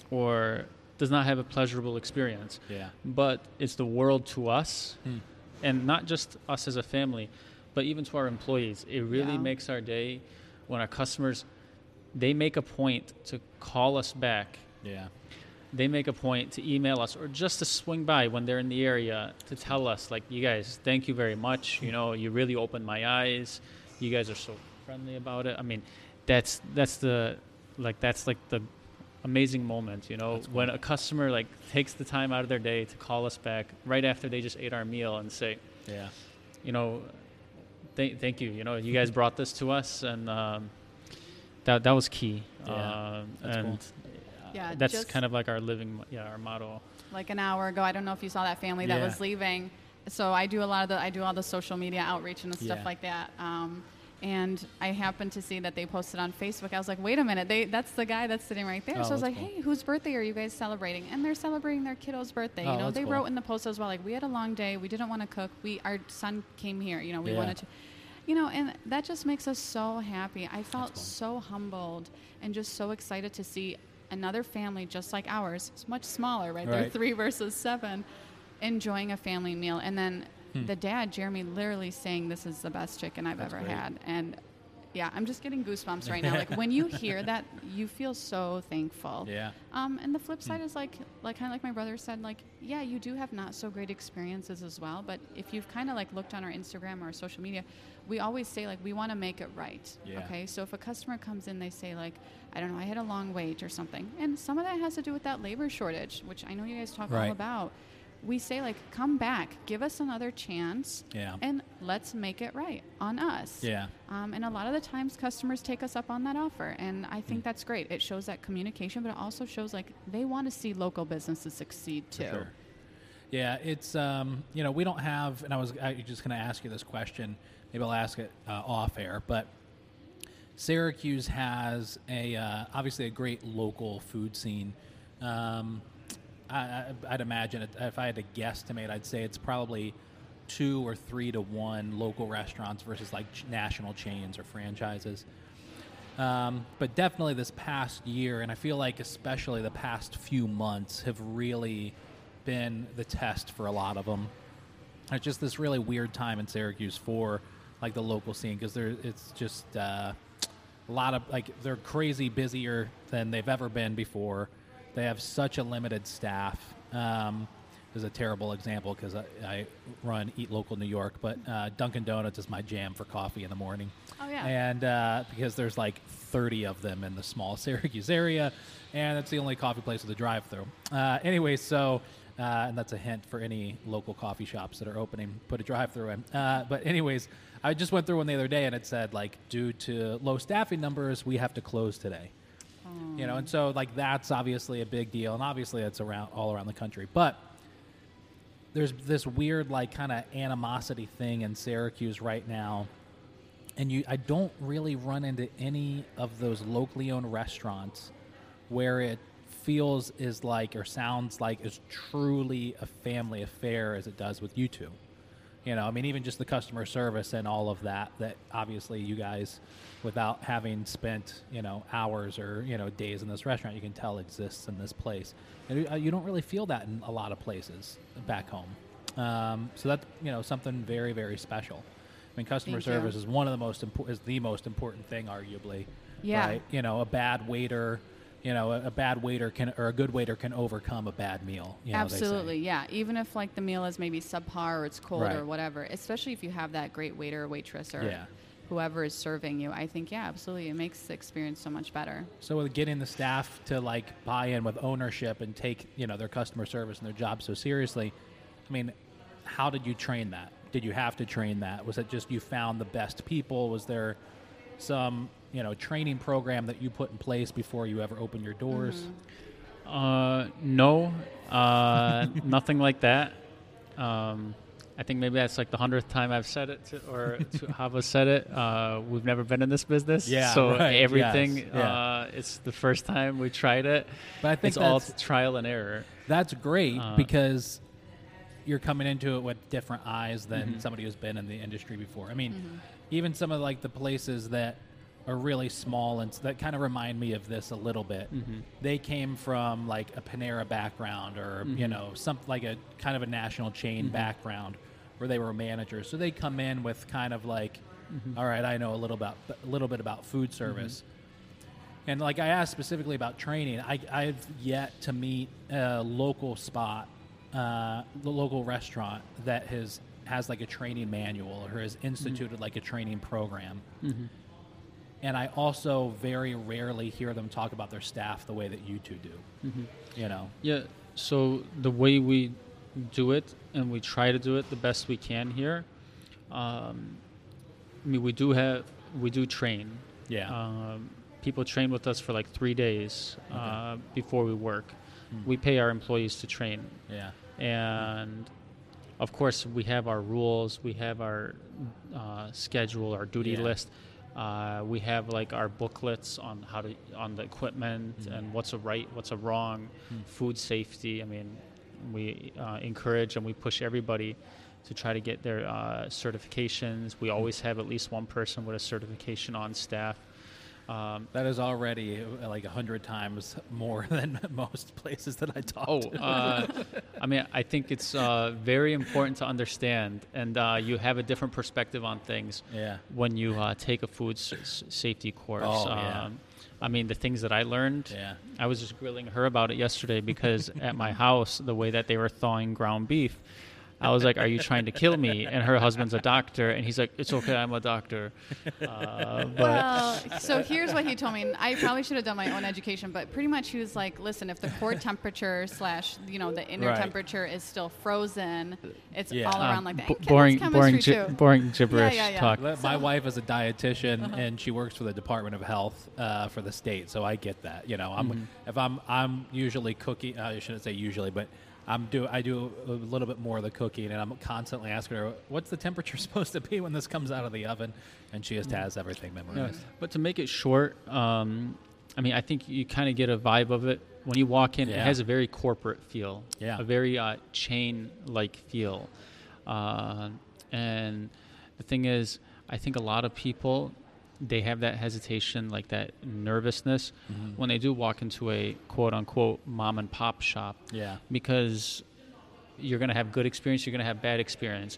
Speaker 2: or does not have a pleasurable experience.
Speaker 1: Yeah.
Speaker 2: But it's the world to us,
Speaker 1: Hmm.
Speaker 2: and not just us as a family, but even to our employees. It really
Speaker 3: Yeah.
Speaker 2: makes our day when our customers they make a point to call us back.
Speaker 1: Yeah.
Speaker 2: They make a point to email us or just to swing by when they're in the area to tell us, like, you guys, thank you very much. You know, you really opened my eyes. You guys are so friendly about it. I mean, that's that's the like that's like the amazing moment. You know,
Speaker 1: cool.
Speaker 2: when a customer like takes the time out of their day to call us back right after they just ate our meal and say,
Speaker 1: Yeah.
Speaker 2: you know, th- thank you. You know, you guys brought this to us, and um, that that was key.
Speaker 1: Yeah,
Speaker 2: Um,
Speaker 1: that's cool.
Speaker 2: and
Speaker 3: Yeah,
Speaker 2: that's
Speaker 3: just-
Speaker 2: kind of like our living, yeah, our model.
Speaker 3: like an hour ago. I don't know if you saw that family that
Speaker 1: Yeah.
Speaker 3: was leaving. So I do a lot of the I do all the social media outreach and stuff
Speaker 1: Yeah.
Speaker 3: like that. Um, and I happened to see that they posted on Facebook. I was like, wait a minute, they that's the guy that's sitting right there.
Speaker 1: Oh,
Speaker 3: so I was like,
Speaker 1: cool.
Speaker 3: hey, whose birthday are you guys celebrating? And they're celebrating their kiddo's birthday.
Speaker 1: Oh,
Speaker 3: you know, they
Speaker 1: cool.
Speaker 3: wrote in the post as well, like we had a long day, we didn't want to cook. We our son came here. You know, we
Speaker 1: Yeah.
Speaker 3: wanted to. You know, and that just makes us so happy. I felt so humbled and just so excited to see another family just like ours. It's much smaller, right? They're three versus seven, enjoying a family meal. And then
Speaker 1: Hmm.
Speaker 3: the dad, Jeremy, literally saying, This is the best chicken I've
Speaker 1: That's
Speaker 3: ever
Speaker 1: great.
Speaker 3: had. And yeah, I'm just getting goosebumps right now. Like <laughs> when you hear that, you feel so thankful.
Speaker 1: Yeah.
Speaker 3: Um, and the flip
Speaker 1: Hmm.
Speaker 3: side is like, like kind of like my brother said, like, yeah, you do have not so great experiences as well. But if you've kind of like looked on our Instagram or our social media, we always say like we want to make it right.
Speaker 1: Yeah.
Speaker 3: Okay. So if a customer comes in, they say like, I don't know, I had a long wait or something, and some of that has to do with that labor shortage, which I know you guys talk
Speaker 1: Right.
Speaker 3: all about. We say like, come back, give us another chance,
Speaker 1: Yeah.
Speaker 3: and let's make it right on us.
Speaker 1: Yeah.
Speaker 3: Um, and a lot of the times, customers take us up on that offer, and I think that's great. It shows that communication, but it also shows like they want to see local businesses succeed too.
Speaker 1: sure. Yeah, it's um, you know we don't have, and I was I was just going to ask you this question. Maybe I'll ask it uh, off air, but Syracuse has a uh, obviously a great local food scene, Um, I, I'd imagine if I had to guesstimate, I'd say it's probably two or three to one local restaurants versus like national chains or franchises. Um, but definitely this past year, and I feel like especially the past few months have really been the test for a lot of them. It's just this really weird time in Syracuse for like the local scene because there it's just uh, a lot of like they're crazy busier than they've ever been before. They have such a limited staff. Um, is a terrible example because I, I run Eat Local New York, but uh, Dunkin' Donuts is my jam for coffee in the morning.
Speaker 3: Oh, yeah.
Speaker 1: And uh, because there's like 30 of them in the small <laughs> Syracuse area, and it's the only coffee place with a drive-through. Uh, anyway, so uh, and that's a hint for any local coffee shops that are opening. Put a drive-through in. Uh, but anyways, I just went through one the other day, and it said like due to low staffing numbers, we have to close today. You know, and so like that's obviously a big deal, and obviously it's around all around the country, but there's this weird like kind of animosity thing in Syracuse right now and you I don't really run into any of those locally owned restaurants where it feels is like or sounds like is truly a family affair as it does with you two. You know, I mean even just the customer service and all of that that obviously you guys without having spent, you know, hours or, you know, days in this restaurant, you can tell exists in this place. And you- uh, don't really feel that in a lot of places back home. Um, so that's, you know, something very very special. I mean, customer
Speaker 3: Thank you.
Speaker 1: service is one of the most important, is the most important thing, arguably.
Speaker 3: Yeah.
Speaker 1: Right? You know, a bad waiter, you know, a, a bad waiter can or a good waiter can overcome a bad meal. You know.
Speaker 3: Absolutely, yeah. Even if like the meal is maybe subpar or it's cold
Speaker 1: Right.
Speaker 3: or whatever, especially if you have that great waiter or waitress or
Speaker 1: Yeah.
Speaker 3: whoever is serving you, I think yeah, absolutely, it makes the experience so much better.
Speaker 1: So with getting the staff to like buy in with ownership and take you know their customer service and their job so seriously, I mean, how did you train that? Did you have to train that? Was it just you found the best people? Was there some you know training program that you put in place before you ever open your doors?
Speaker 2: Uh, no, uh, <laughs> nothing like that. Um, I think maybe that's like the hundredth time I've said it, to, or to <laughs> Hava said it. Uh, we've never been in this business,
Speaker 1: Yeah,
Speaker 2: so
Speaker 1: right,
Speaker 2: everything.
Speaker 1: yes, yeah.
Speaker 2: Uh, it's the first time we tried it.
Speaker 1: But I think
Speaker 2: it's all
Speaker 1: that's-
Speaker 2: trial and error.
Speaker 1: That's great
Speaker 2: Uh,
Speaker 1: because you're coming into it with different eyes than
Speaker 2: Mm-hmm.
Speaker 1: somebody who's been in the industry before. I mean, even some of like the places that are really small and that kind of remind me of this a little bit.
Speaker 2: Mm-hmm.
Speaker 1: They came from like a Panera background or you
Speaker 2: Mm-hmm.
Speaker 1: know some like a kind of a national chain background where they were managers. So they come in with kind of like,
Speaker 2: Mm-hmm.
Speaker 1: "All right, I know a little about a little bit about food service. And like I asked specifically about training, I, I've yet to meet a local spot, uh, the local restaurant that has has like a training manual or has instituted like a training program. And I also very rarely hear them talk about their staff the way that you two do. You know,
Speaker 2: Yeah. So the way we do it, and we try to do it the best we can here. Um, I mean, we do have we do train.
Speaker 1: Yeah.
Speaker 2: Um, people train with us for like three days uh, before we work. We pay our employees to train,
Speaker 1: yeah,
Speaker 2: and of course we have our rules. We have our uh, schedule, our duty
Speaker 1: Yeah.
Speaker 2: list. Uh, we have like our booklets on how to on the equipment
Speaker 1: Mm-hmm.
Speaker 2: and what's a right, what's a wrong,
Speaker 1: Hmm.
Speaker 2: food safety. I mean, we uh, encourage and we push everybody to try to get their uh, certifications. We always have at least one person with a certification on staff. Um,
Speaker 1: that is already uh, like a hundred times more <laughs> than most places that I talk
Speaker 2: Oh,
Speaker 1: to.
Speaker 2: uh, I mean, I think it's uh, very important to understand, and uh, you have a different perspective on things
Speaker 1: Yeah.
Speaker 2: when you uh, take a food s- s- safety course.
Speaker 1: Oh, yeah.
Speaker 2: um, I mean, the things that I learned.
Speaker 1: Yeah.
Speaker 2: I was just grilling her about it yesterday because at my house, the way that they were thawing ground beef, I was like, "Are you trying to kill me?" And her husband's a doctor, and he's like, "It's okay, I'm a doctor." Uh, but
Speaker 3: Well, so here's what he told me. and I probably should have done my own education, but pretty much he was like, "Listen, if the core <laughs> temperature slash you know the inner
Speaker 1: Right.
Speaker 3: temperature is still frozen, it's
Speaker 1: Yeah.
Speaker 3: all
Speaker 2: uh,
Speaker 3: around like that."
Speaker 2: bo-
Speaker 3: And
Speaker 2: boring, boring, gi- boring gibberish
Speaker 3: yeah, yeah.
Speaker 2: talk.
Speaker 1: Let- My wife is a dietitian <laughs> and she works for the Department of Health uh, for the state, so I get that. You know, I'm if I'm I'm usually cooking. Uh, I shouldn't say usually, but I'm do I do a little bit more of the cooking, and I'm constantly asking her, "What's the temperature <laughs> supposed to be when this comes out of the oven?" And she just has everything
Speaker 2: Yeah.
Speaker 1: memorized.
Speaker 2: But to make it short, um, I mean, I think you kind of get a vibe of it when you walk in, it has a very corporate feel.
Speaker 1: Yeah.
Speaker 2: A very uh, chain-like feel. Uh, and the thing is, I think a lot of people they have that hesitation, like that nervousness,
Speaker 1: Mm-hmm.
Speaker 2: when they do walk into a quote-unquote mom and pop shop
Speaker 1: Yeah.
Speaker 2: because you're going to have good experience, you're going to have bad experience.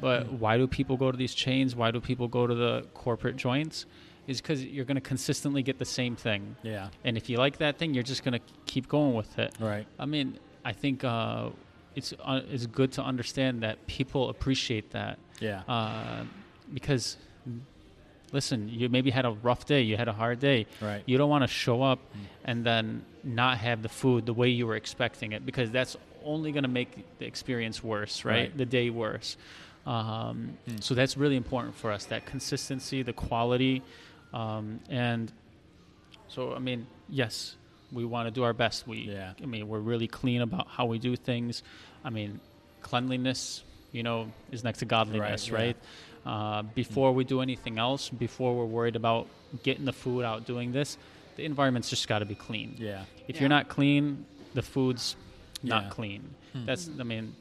Speaker 2: But
Speaker 1: Mm.
Speaker 2: why do people go to these chains? Why do people go to the corporate joints? Is because you're going to consistently get the same thing.
Speaker 1: Yeah.
Speaker 2: And if you like that thing, you're just going to keep going with it.
Speaker 1: Right.
Speaker 2: I mean, I think uh, it's uh, it's good to understand that people appreciate that
Speaker 1: Yeah.
Speaker 2: uh, because listen, you maybe had a rough day, you had a hard day.
Speaker 1: Right.
Speaker 2: You don't want to show up and then not have the food the way you were expecting it because that's only going to make the experience worse, right?
Speaker 1: Right.
Speaker 2: The day worse. Um, So that's really important for us that consistency, the quality. Um, and so, I mean, yes, we want to do our best. We,
Speaker 1: Yeah.
Speaker 2: I mean, we're really clean about how we do things. I mean, cleanliness, you know, is next to godliness,
Speaker 1: yeah.
Speaker 2: right? Uh, before we do anything else, before we're worried about getting the food out, doing this, the environment's just got to be clean.
Speaker 1: Yeah.
Speaker 2: If
Speaker 3: Yeah.
Speaker 2: you're not clean, the food's not
Speaker 1: Yeah.
Speaker 2: Clean. That's, I mean,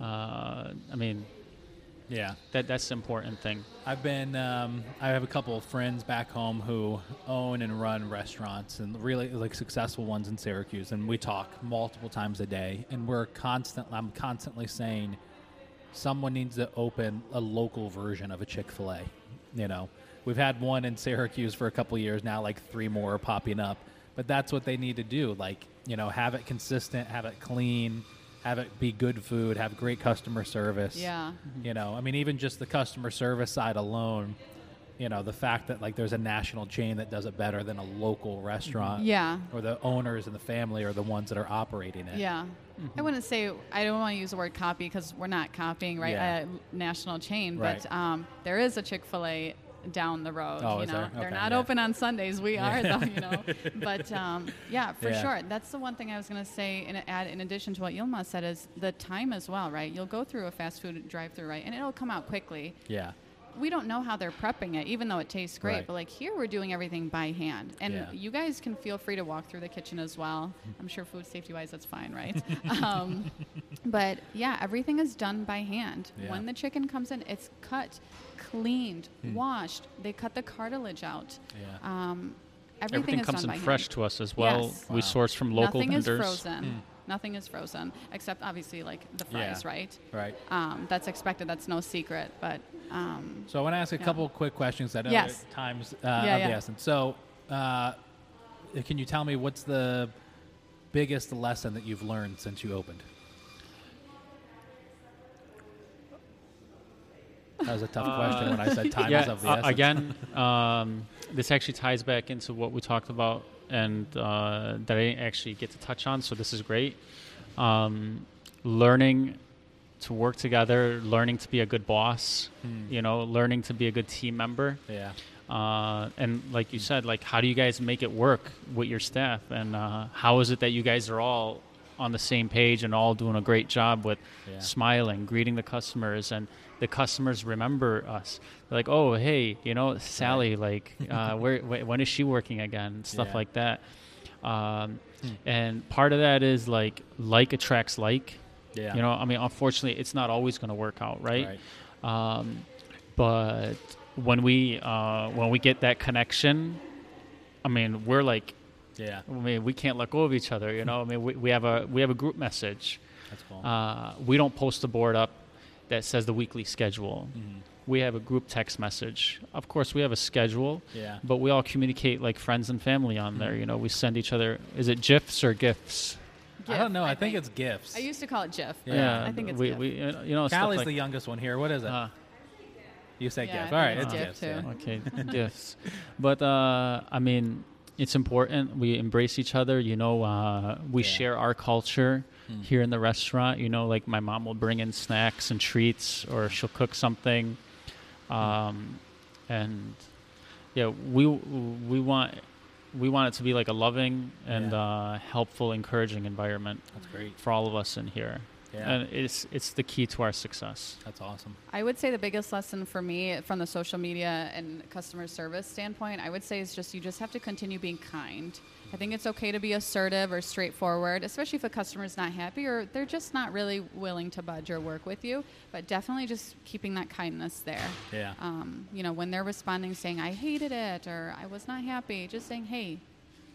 Speaker 2: uh, I mean,
Speaker 1: Yeah.
Speaker 2: that that's the important thing.
Speaker 1: I've been. Um, I have a couple of friends back home who own and run restaurants and really like successful ones in Syracuse, and we talk multiple times a day. And we're constant. I'm constantly saying, someone needs to open a local version of a Chick Fil A. You know, we've had one in Syracuse for a couple of years now. Like three more are popping up, but that's what they need to do. Like you know, have it consistent, have it clean. Have it be good food, have great customer service.
Speaker 3: Yeah.
Speaker 1: You know, I mean, even just the customer service side alone, you know, the fact that like there's a national chain that does it better than a local restaurant.
Speaker 3: Yeah.
Speaker 1: Or the owners and the family are the ones that are operating it.
Speaker 3: Yeah.
Speaker 1: Mm-hmm.
Speaker 3: I wouldn't say I don't want to use the word copy because we're not copying right
Speaker 1: Yeah.
Speaker 3: a national chain,
Speaker 1: Right.
Speaker 3: but um, there is a Chick Fil A down the road.
Speaker 1: Oh,
Speaker 3: you know,
Speaker 1: there?
Speaker 3: they're not
Speaker 1: yeah.
Speaker 3: open on Sundays. We are though, you <laughs> know. But um, yeah, for
Speaker 1: Yeah.
Speaker 3: sure. That's the one thing I was going to say. In add in addition to what Yilma said is the time as well, right? You'll go through a fast food drive-through, right, and it'll come out quickly.
Speaker 1: Yeah.
Speaker 3: We don't know how they're prepping it, even though it tastes great.
Speaker 1: Right.
Speaker 3: But like here, we're doing everything by hand, and
Speaker 1: Yeah.
Speaker 3: you guys can feel free to walk through the kitchen as well. I'm sure food safety wise, that's fine, right? <laughs> um, but yeah, everything is done by hand.
Speaker 1: Yeah.
Speaker 3: When the chicken comes in, it's cut, cleaned, washed. They cut the cartilage out.
Speaker 1: Yeah.
Speaker 3: Um, everything,
Speaker 2: Everything
Speaker 3: is
Speaker 2: comes
Speaker 3: done
Speaker 2: in
Speaker 3: by
Speaker 2: fresh
Speaker 3: hand.
Speaker 2: to us as well.
Speaker 3: Yes.
Speaker 2: We source from local
Speaker 3: Nothing
Speaker 2: vendors.
Speaker 3: is frozen. Nothing is frozen except obviously like the fries,
Speaker 1: Yeah.
Speaker 3: right?
Speaker 1: Right.
Speaker 3: Um, that's expected. That's no secret. But um,
Speaker 1: So I want to ask a
Speaker 3: Yeah.
Speaker 1: couple quick questions that
Speaker 3: Yes.
Speaker 1: are times uh,
Speaker 3: Yeah,
Speaker 1: of
Speaker 3: yeah.
Speaker 1: the essence. So, uh, can you tell me what's the biggest lesson that you've learned since you opened? That was a tough question when I said time is of the
Speaker 2: uh,
Speaker 1: essence.
Speaker 2: again, um, this actually ties back into what we talked about and uh, that I didn't actually get to touch on. So this is great. Um, learning to work together, learning to be a good boss. You know, learning to be a good team member.
Speaker 1: yeah.
Speaker 2: Uh, and like you said, like how do you guys make it work with your staff, and uh, how is it that you guys are all on the same page and all doing a great job with
Speaker 1: Yeah.
Speaker 2: smiling, greeting the customers, and the customers remember us. They're like, oh, hey, you know, Sally, like, <laughs> uh, where, wh- when is she working again? Stuff
Speaker 1: Yeah.
Speaker 2: like that. Um, And part of that is like like attracts like.
Speaker 1: Yeah.
Speaker 2: You know, I mean, unfortunately, it's not always going to work out, right? right. Um, but when we uh, when we get that connection, I mean, we're like,
Speaker 1: Yeah.
Speaker 2: I mean, we can't let go of each other. You know, I mean, we, we have a we have a group message.
Speaker 1: That's cool.
Speaker 2: Uh, we don't post the board up that says the weekly schedule.
Speaker 1: Mm-hmm.
Speaker 2: We have a group text message. Of course, we have a schedule,
Speaker 1: yeah.
Speaker 2: but we all communicate like friends and family on there. You know, we send each other. Is it gifs or gifts?
Speaker 1: I don't know. I, think, it's GIFs.
Speaker 3: I used to call it GIF. but
Speaker 1: Yeah.
Speaker 3: I think it's
Speaker 2: we,
Speaker 3: GIF.
Speaker 2: we you know stuff
Speaker 1: Callie's
Speaker 2: like,
Speaker 1: the youngest one here. What is it?
Speaker 2: uh,
Speaker 1: you said
Speaker 3: Yeah,
Speaker 1: gift.
Speaker 3: I
Speaker 1: All
Speaker 3: think
Speaker 1: right,
Speaker 3: it's
Speaker 1: it's
Speaker 3: gift,
Speaker 1: gifts.
Speaker 3: too.
Speaker 1: yeah.
Speaker 2: Okay, <laughs> gifts. But uh, I mean, it's important. We embrace each other. You know, uh, we
Speaker 1: Yeah.
Speaker 2: share our culture here in the restaurant. You know, like my mom will bring in snacks and treats, or she'll cook something. Um, and yeah, we we want we want it to be like a loving and
Speaker 1: Yeah.
Speaker 2: uh, helpful, encouraging environment
Speaker 1: That's great.
Speaker 2: for all of us in here.
Speaker 1: Yeah.
Speaker 2: and it's it's the key to our success.
Speaker 1: That's awesome.
Speaker 3: I would say the biggest lesson for me from the social media and customer service standpoint, I would say is just you just have to continue being kind. I think it's okay to be assertive or straightforward, especially if a customer's not happy or they're just not really willing to budge or work with you. But definitely just keeping that kindness there.
Speaker 1: Yeah.
Speaker 3: Um, you know, when they're responding saying, I hated it or I was not happy, just saying, hey,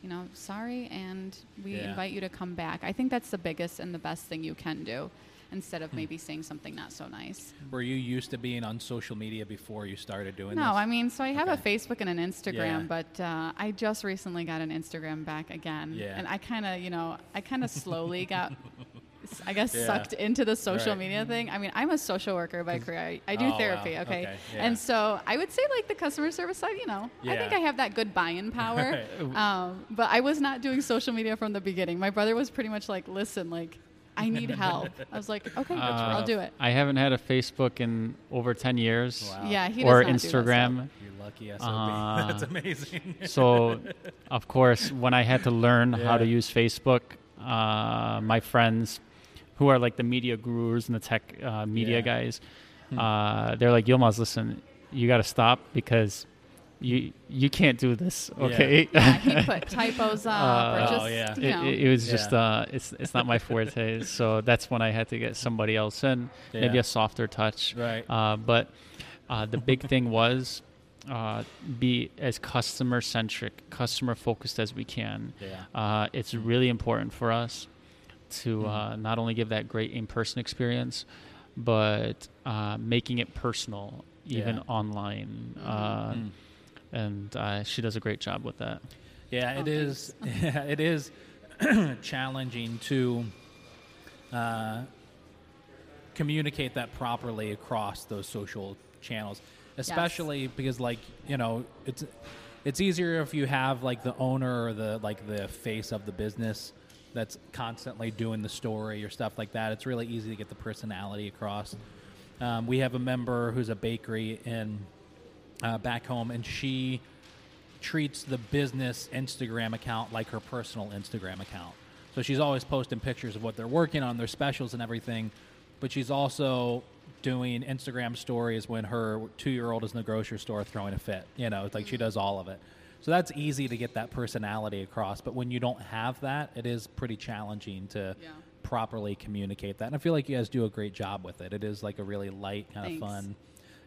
Speaker 3: you know, sorry, and we
Speaker 1: Yeah.
Speaker 3: invite you to come back. I think that's the biggest and the best thing you can do instead
Speaker 1: Hmm.
Speaker 3: of maybe saying something not so nice.
Speaker 1: Were you used to being on social media before you started doing
Speaker 3: No,
Speaker 1: this?
Speaker 3: No, I mean, so I have a Facebook and an Instagram,
Speaker 1: Yeah.
Speaker 3: but uh, I just recently got an Instagram back again.
Speaker 1: Yeah.
Speaker 3: And I kind of, you know, I kind of slowly got, I guess,
Speaker 1: Yeah.
Speaker 3: sucked into the social
Speaker 1: Right.
Speaker 3: media thing. I mean, I'm a social worker by career. I, I do
Speaker 1: Oh, wow.
Speaker 3: therapy, okay?
Speaker 1: Okay, yeah.
Speaker 3: And so I would say, like, the customer service side, you know, I think I have that good buy-in <laughs> power. Um, but I was not doing social media from the beginning. My brother was pretty much like, listen, like, I need help. <laughs> I was like, okay, I'll do it.
Speaker 2: I haven't had a Facebook in over ten years,
Speaker 1: Wow.
Speaker 3: Yeah, he does
Speaker 2: or
Speaker 3: not do that stuff.
Speaker 2: Instagram.
Speaker 1: You're lucky SOB.
Speaker 2: Uh, <laughs>
Speaker 1: That's amazing.
Speaker 2: so, of course, when I had to learn how to use Facebook, uh, my friends, who are like the media gurus and the tech uh, media
Speaker 1: Yeah. Hmm.
Speaker 2: guys, uh, they're like, "Yilmaz, listen, you got to stop because you you can't do this, okay?"
Speaker 3: Yeah, he <laughs> put typos up
Speaker 2: Uh,
Speaker 3: or just,
Speaker 1: Oh, yeah.
Speaker 3: you
Speaker 2: it,
Speaker 3: know.
Speaker 2: it, it was just uh, it's it's not my forte. <laughs> so that's when I had to get somebody else in, maybe a softer touch.
Speaker 1: Right.
Speaker 2: Uh, but uh, the big <laughs> thing was uh, be as customer centric, customer focused as we can.
Speaker 1: Yeah.
Speaker 2: Uh, it's really important for us to
Speaker 1: Mm-hmm.
Speaker 2: uh, not only give that great in person experience, but uh, making it personal, even
Speaker 1: Yeah.
Speaker 2: online. Uh,
Speaker 1: Mm.
Speaker 2: And uh, she does a great job with that.
Speaker 1: Yeah,
Speaker 3: Oh,
Speaker 1: it is. Yeah, it is <clears throat> challenging to uh, communicate that properly across those social channels, especially because, like, you know, it's it's easier if you have like the owner or the like the face of the business that's constantly doing the story or stuff like that. It's really easy to get the personality across. Um, we have a member who's a bakery in uh, back home, and she treats the business Instagram account like her personal Instagram account. So she's always posting pictures of what they're working on, their specials and everything. But she's also doing Instagram stories when her two year old is in the grocery store throwing a fit. You know, it's like she does all of it. So that's easy to get that personality across. But when you don't have that, it is pretty challenging to
Speaker 3: Yeah.
Speaker 1: properly communicate that. And I feel like you guys do a great job with it. It is like a really light, kind
Speaker 3: Thanks.
Speaker 1: of fun.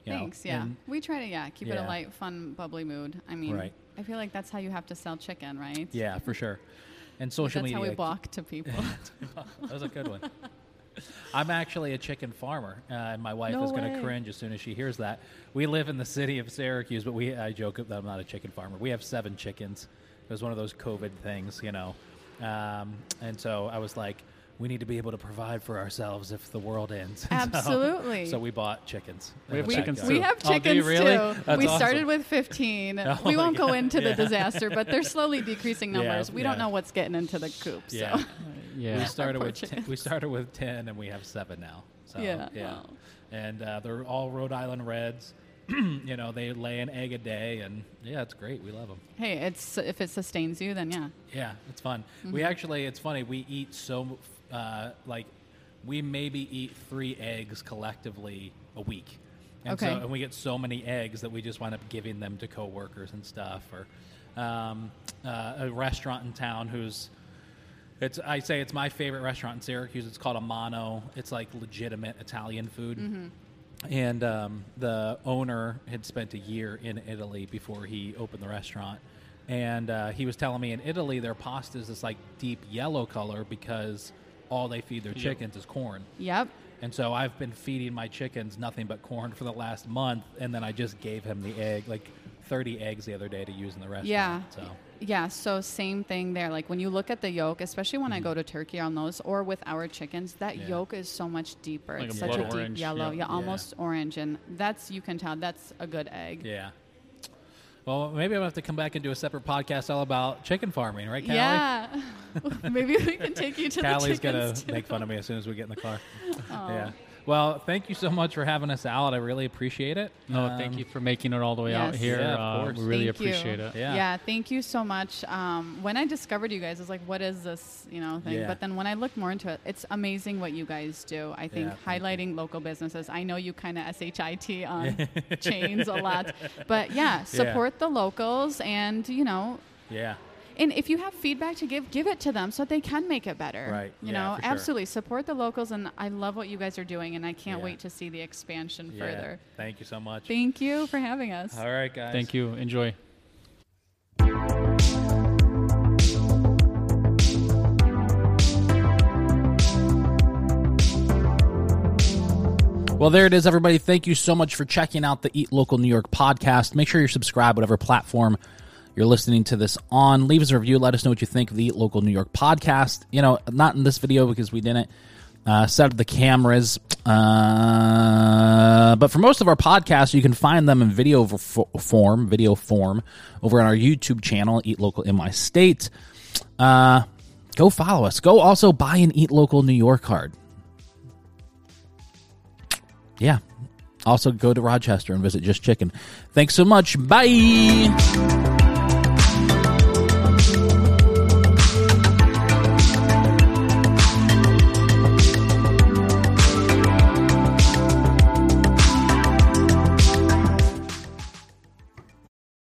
Speaker 1: You know,
Speaker 3: Thanks. Yeah, we try to yeah keep it a light, fun, bubbly mood. I mean,
Speaker 1: Right.
Speaker 3: I feel like that's how you have to sell chicken, right?
Speaker 1: yeah, for sure. And social
Speaker 3: that's
Speaker 1: media.
Speaker 3: how we walk to people. <laughs>
Speaker 1: that was a good one. I'm actually a chicken farmer, uh, and my wife
Speaker 3: No
Speaker 1: is going to cringe as soon as she hears that. We live in the city of Syracuse, but we I joke that I'm not a chicken farmer. We have seven chickens. It was one of those COVID things, you know. Um, and so I was like, we need to be able to provide for ourselves if the world ends. <laughs>
Speaker 3: Absolutely.
Speaker 1: So, we bought chickens.
Speaker 2: We have chickens
Speaker 1: backyard.
Speaker 3: we have
Speaker 1: Oh,
Speaker 3: chickens
Speaker 1: really?
Speaker 3: too.
Speaker 1: That's
Speaker 3: we
Speaker 1: awesome.
Speaker 3: started with 15. <laughs>
Speaker 1: Oh
Speaker 3: we won't go
Speaker 1: God.
Speaker 3: into the disaster, but they're slowly decreasing <laughs>
Speaker 1: Yeah,
Speaker 3: numbers. we don't know what's getting into the coop.
Speaker 1: Yeah.
Speaker 3: So.
Speaker 2: Yeah.
Speaker 1: We started with ten, we started with ten, and we have seven now. So,
Speaker 3: Yeah.
Speaker 1: yeah,
Speaker 3: Wow.
Speaker 1: and uh, they're all Rhode Island Reds. <clears throat> you know, they lay an egg a day, and yeah, it's great. We love them.
Speaker 3: Hey, it's if it sustains you, then yeah.
Speaker 1: Yeah, it's fun.
Speaker 3: Mm-hmm.
Speaker 1: We actually, it's funny. We eat so uh, like we maybe eat three eggs collectively a week, and so and we get so many eggs that we just wind up giving them to coworkers and stuff. Or um, uh, a restaurant in town who's it's I say it's my favorite restaurant in Syracuse. It's called Amano. It's like legitimate Italian food. And um, the owner had spent a year in Italy before he opened the restaurant. And uh, he was telling me in Italy their pasta is this like deep yellow color because all they feed their chickens is corn.
Speaker 3: Yep.
Speaker 1: And so I've been feeding my chickens nothing but corn for the last month, and then I just gave him the egg, like 30 eggs the other day to use in the restaurant.
Speaker 3: Yeah.
Speaker 1: So
Speaker 3: Yeah, so same thing there. Like when you look at the yolk, especially when I go to turkey on those or with our chickens, that
Speaker 1: Mm-hmm. Yeah.
Speaker 3: yolk is so much deeper.
Speaker 2: Like
Speaker 3: it's
Speaker 2: a
Speaker 3: such a
Speaker 2: blood
Speaker 3: deep
Speaker 2: orange,
Speaker 3: yellow.
Speaker 2: yeah.
Speaker 3: Yeah, almost orange. And that's, you can tell, that's a good egg.
Speaker 1: yeah. Well, maybe I'm gonna have to come back and do a separate podcast all about chicken farming, right, Callie?
Speaker 3: Yeah. <laughs> Maybe we can take you to
Speaker 1: Callie's
Speaker 3: the
Speaker 1: gonna make fun of me as soon as we get in the car. <laughs> Yeah. Well, thank you so much for having us out. I really appreciate it.
Speaker 2: No,
Speaker 1: Um,
Speaker 2: thank you for making it all the way out here.
Speaker 1: Yeah, of
Speaker 2: uh,
Speaker 1: course.
Speaker 2: we really
Speaker 3: Thank you.
Speaker 2: it.
Speaker 1: Yeah.
Speaker 3: thank you so much. Um, when I discovered you guys, I was like, what is this, you know, thing?
Speaker 1: Yeah.
Speaker 3: But then when I looked more into it, it's amazing what you guys do. I think
Speaker 1: Yeah, thank
Speaker 3: highlighting local businesses. I know you kind of shit on <laughs> chains a lot, but yeah, support the locals and you know.
Speaker 1: Yeah.
Speaker 3: And if you have feedback to give, give it to them so they can make it better.
Speaker 1: Right.
Speaker 3: You
Speaker 1: Yeah,
Speaker 3: know,
Speaker 1: for sure.
Speaker 3: absolutely support the locals, and I love what you guys are doing, and I can't
Speaker 1: Yeah.
Speaker 3: wait to see the expansion
Speaker 1: Yeah.
Speaker 3: further.
Speaker 1: Thank you so much.
Speaker 3: Thank you for having us.
Speaker 1: All right, guys.
Speaker 2: Thank you. Enjoy.
Speaker 1: Well, there it is, everybody. Thank you so much for checking out the Eat Local New York podcast. Make sure you're subscribed, whatever platform you're listening to this on. Leave us a review. Let us know what you think of the Local New York podcast. You know, not in this video because we didn't uh, set up the cameras. Uh, but for most of our podcasts, you can find them in video form, video form, over on our YouTube channel, Eat Local in My State. Uh, go follow us. Go also buy an Eat Local New York card. Yeah. Also, go to Rochester and visit Just Chik'n. Thanks so much. Bye.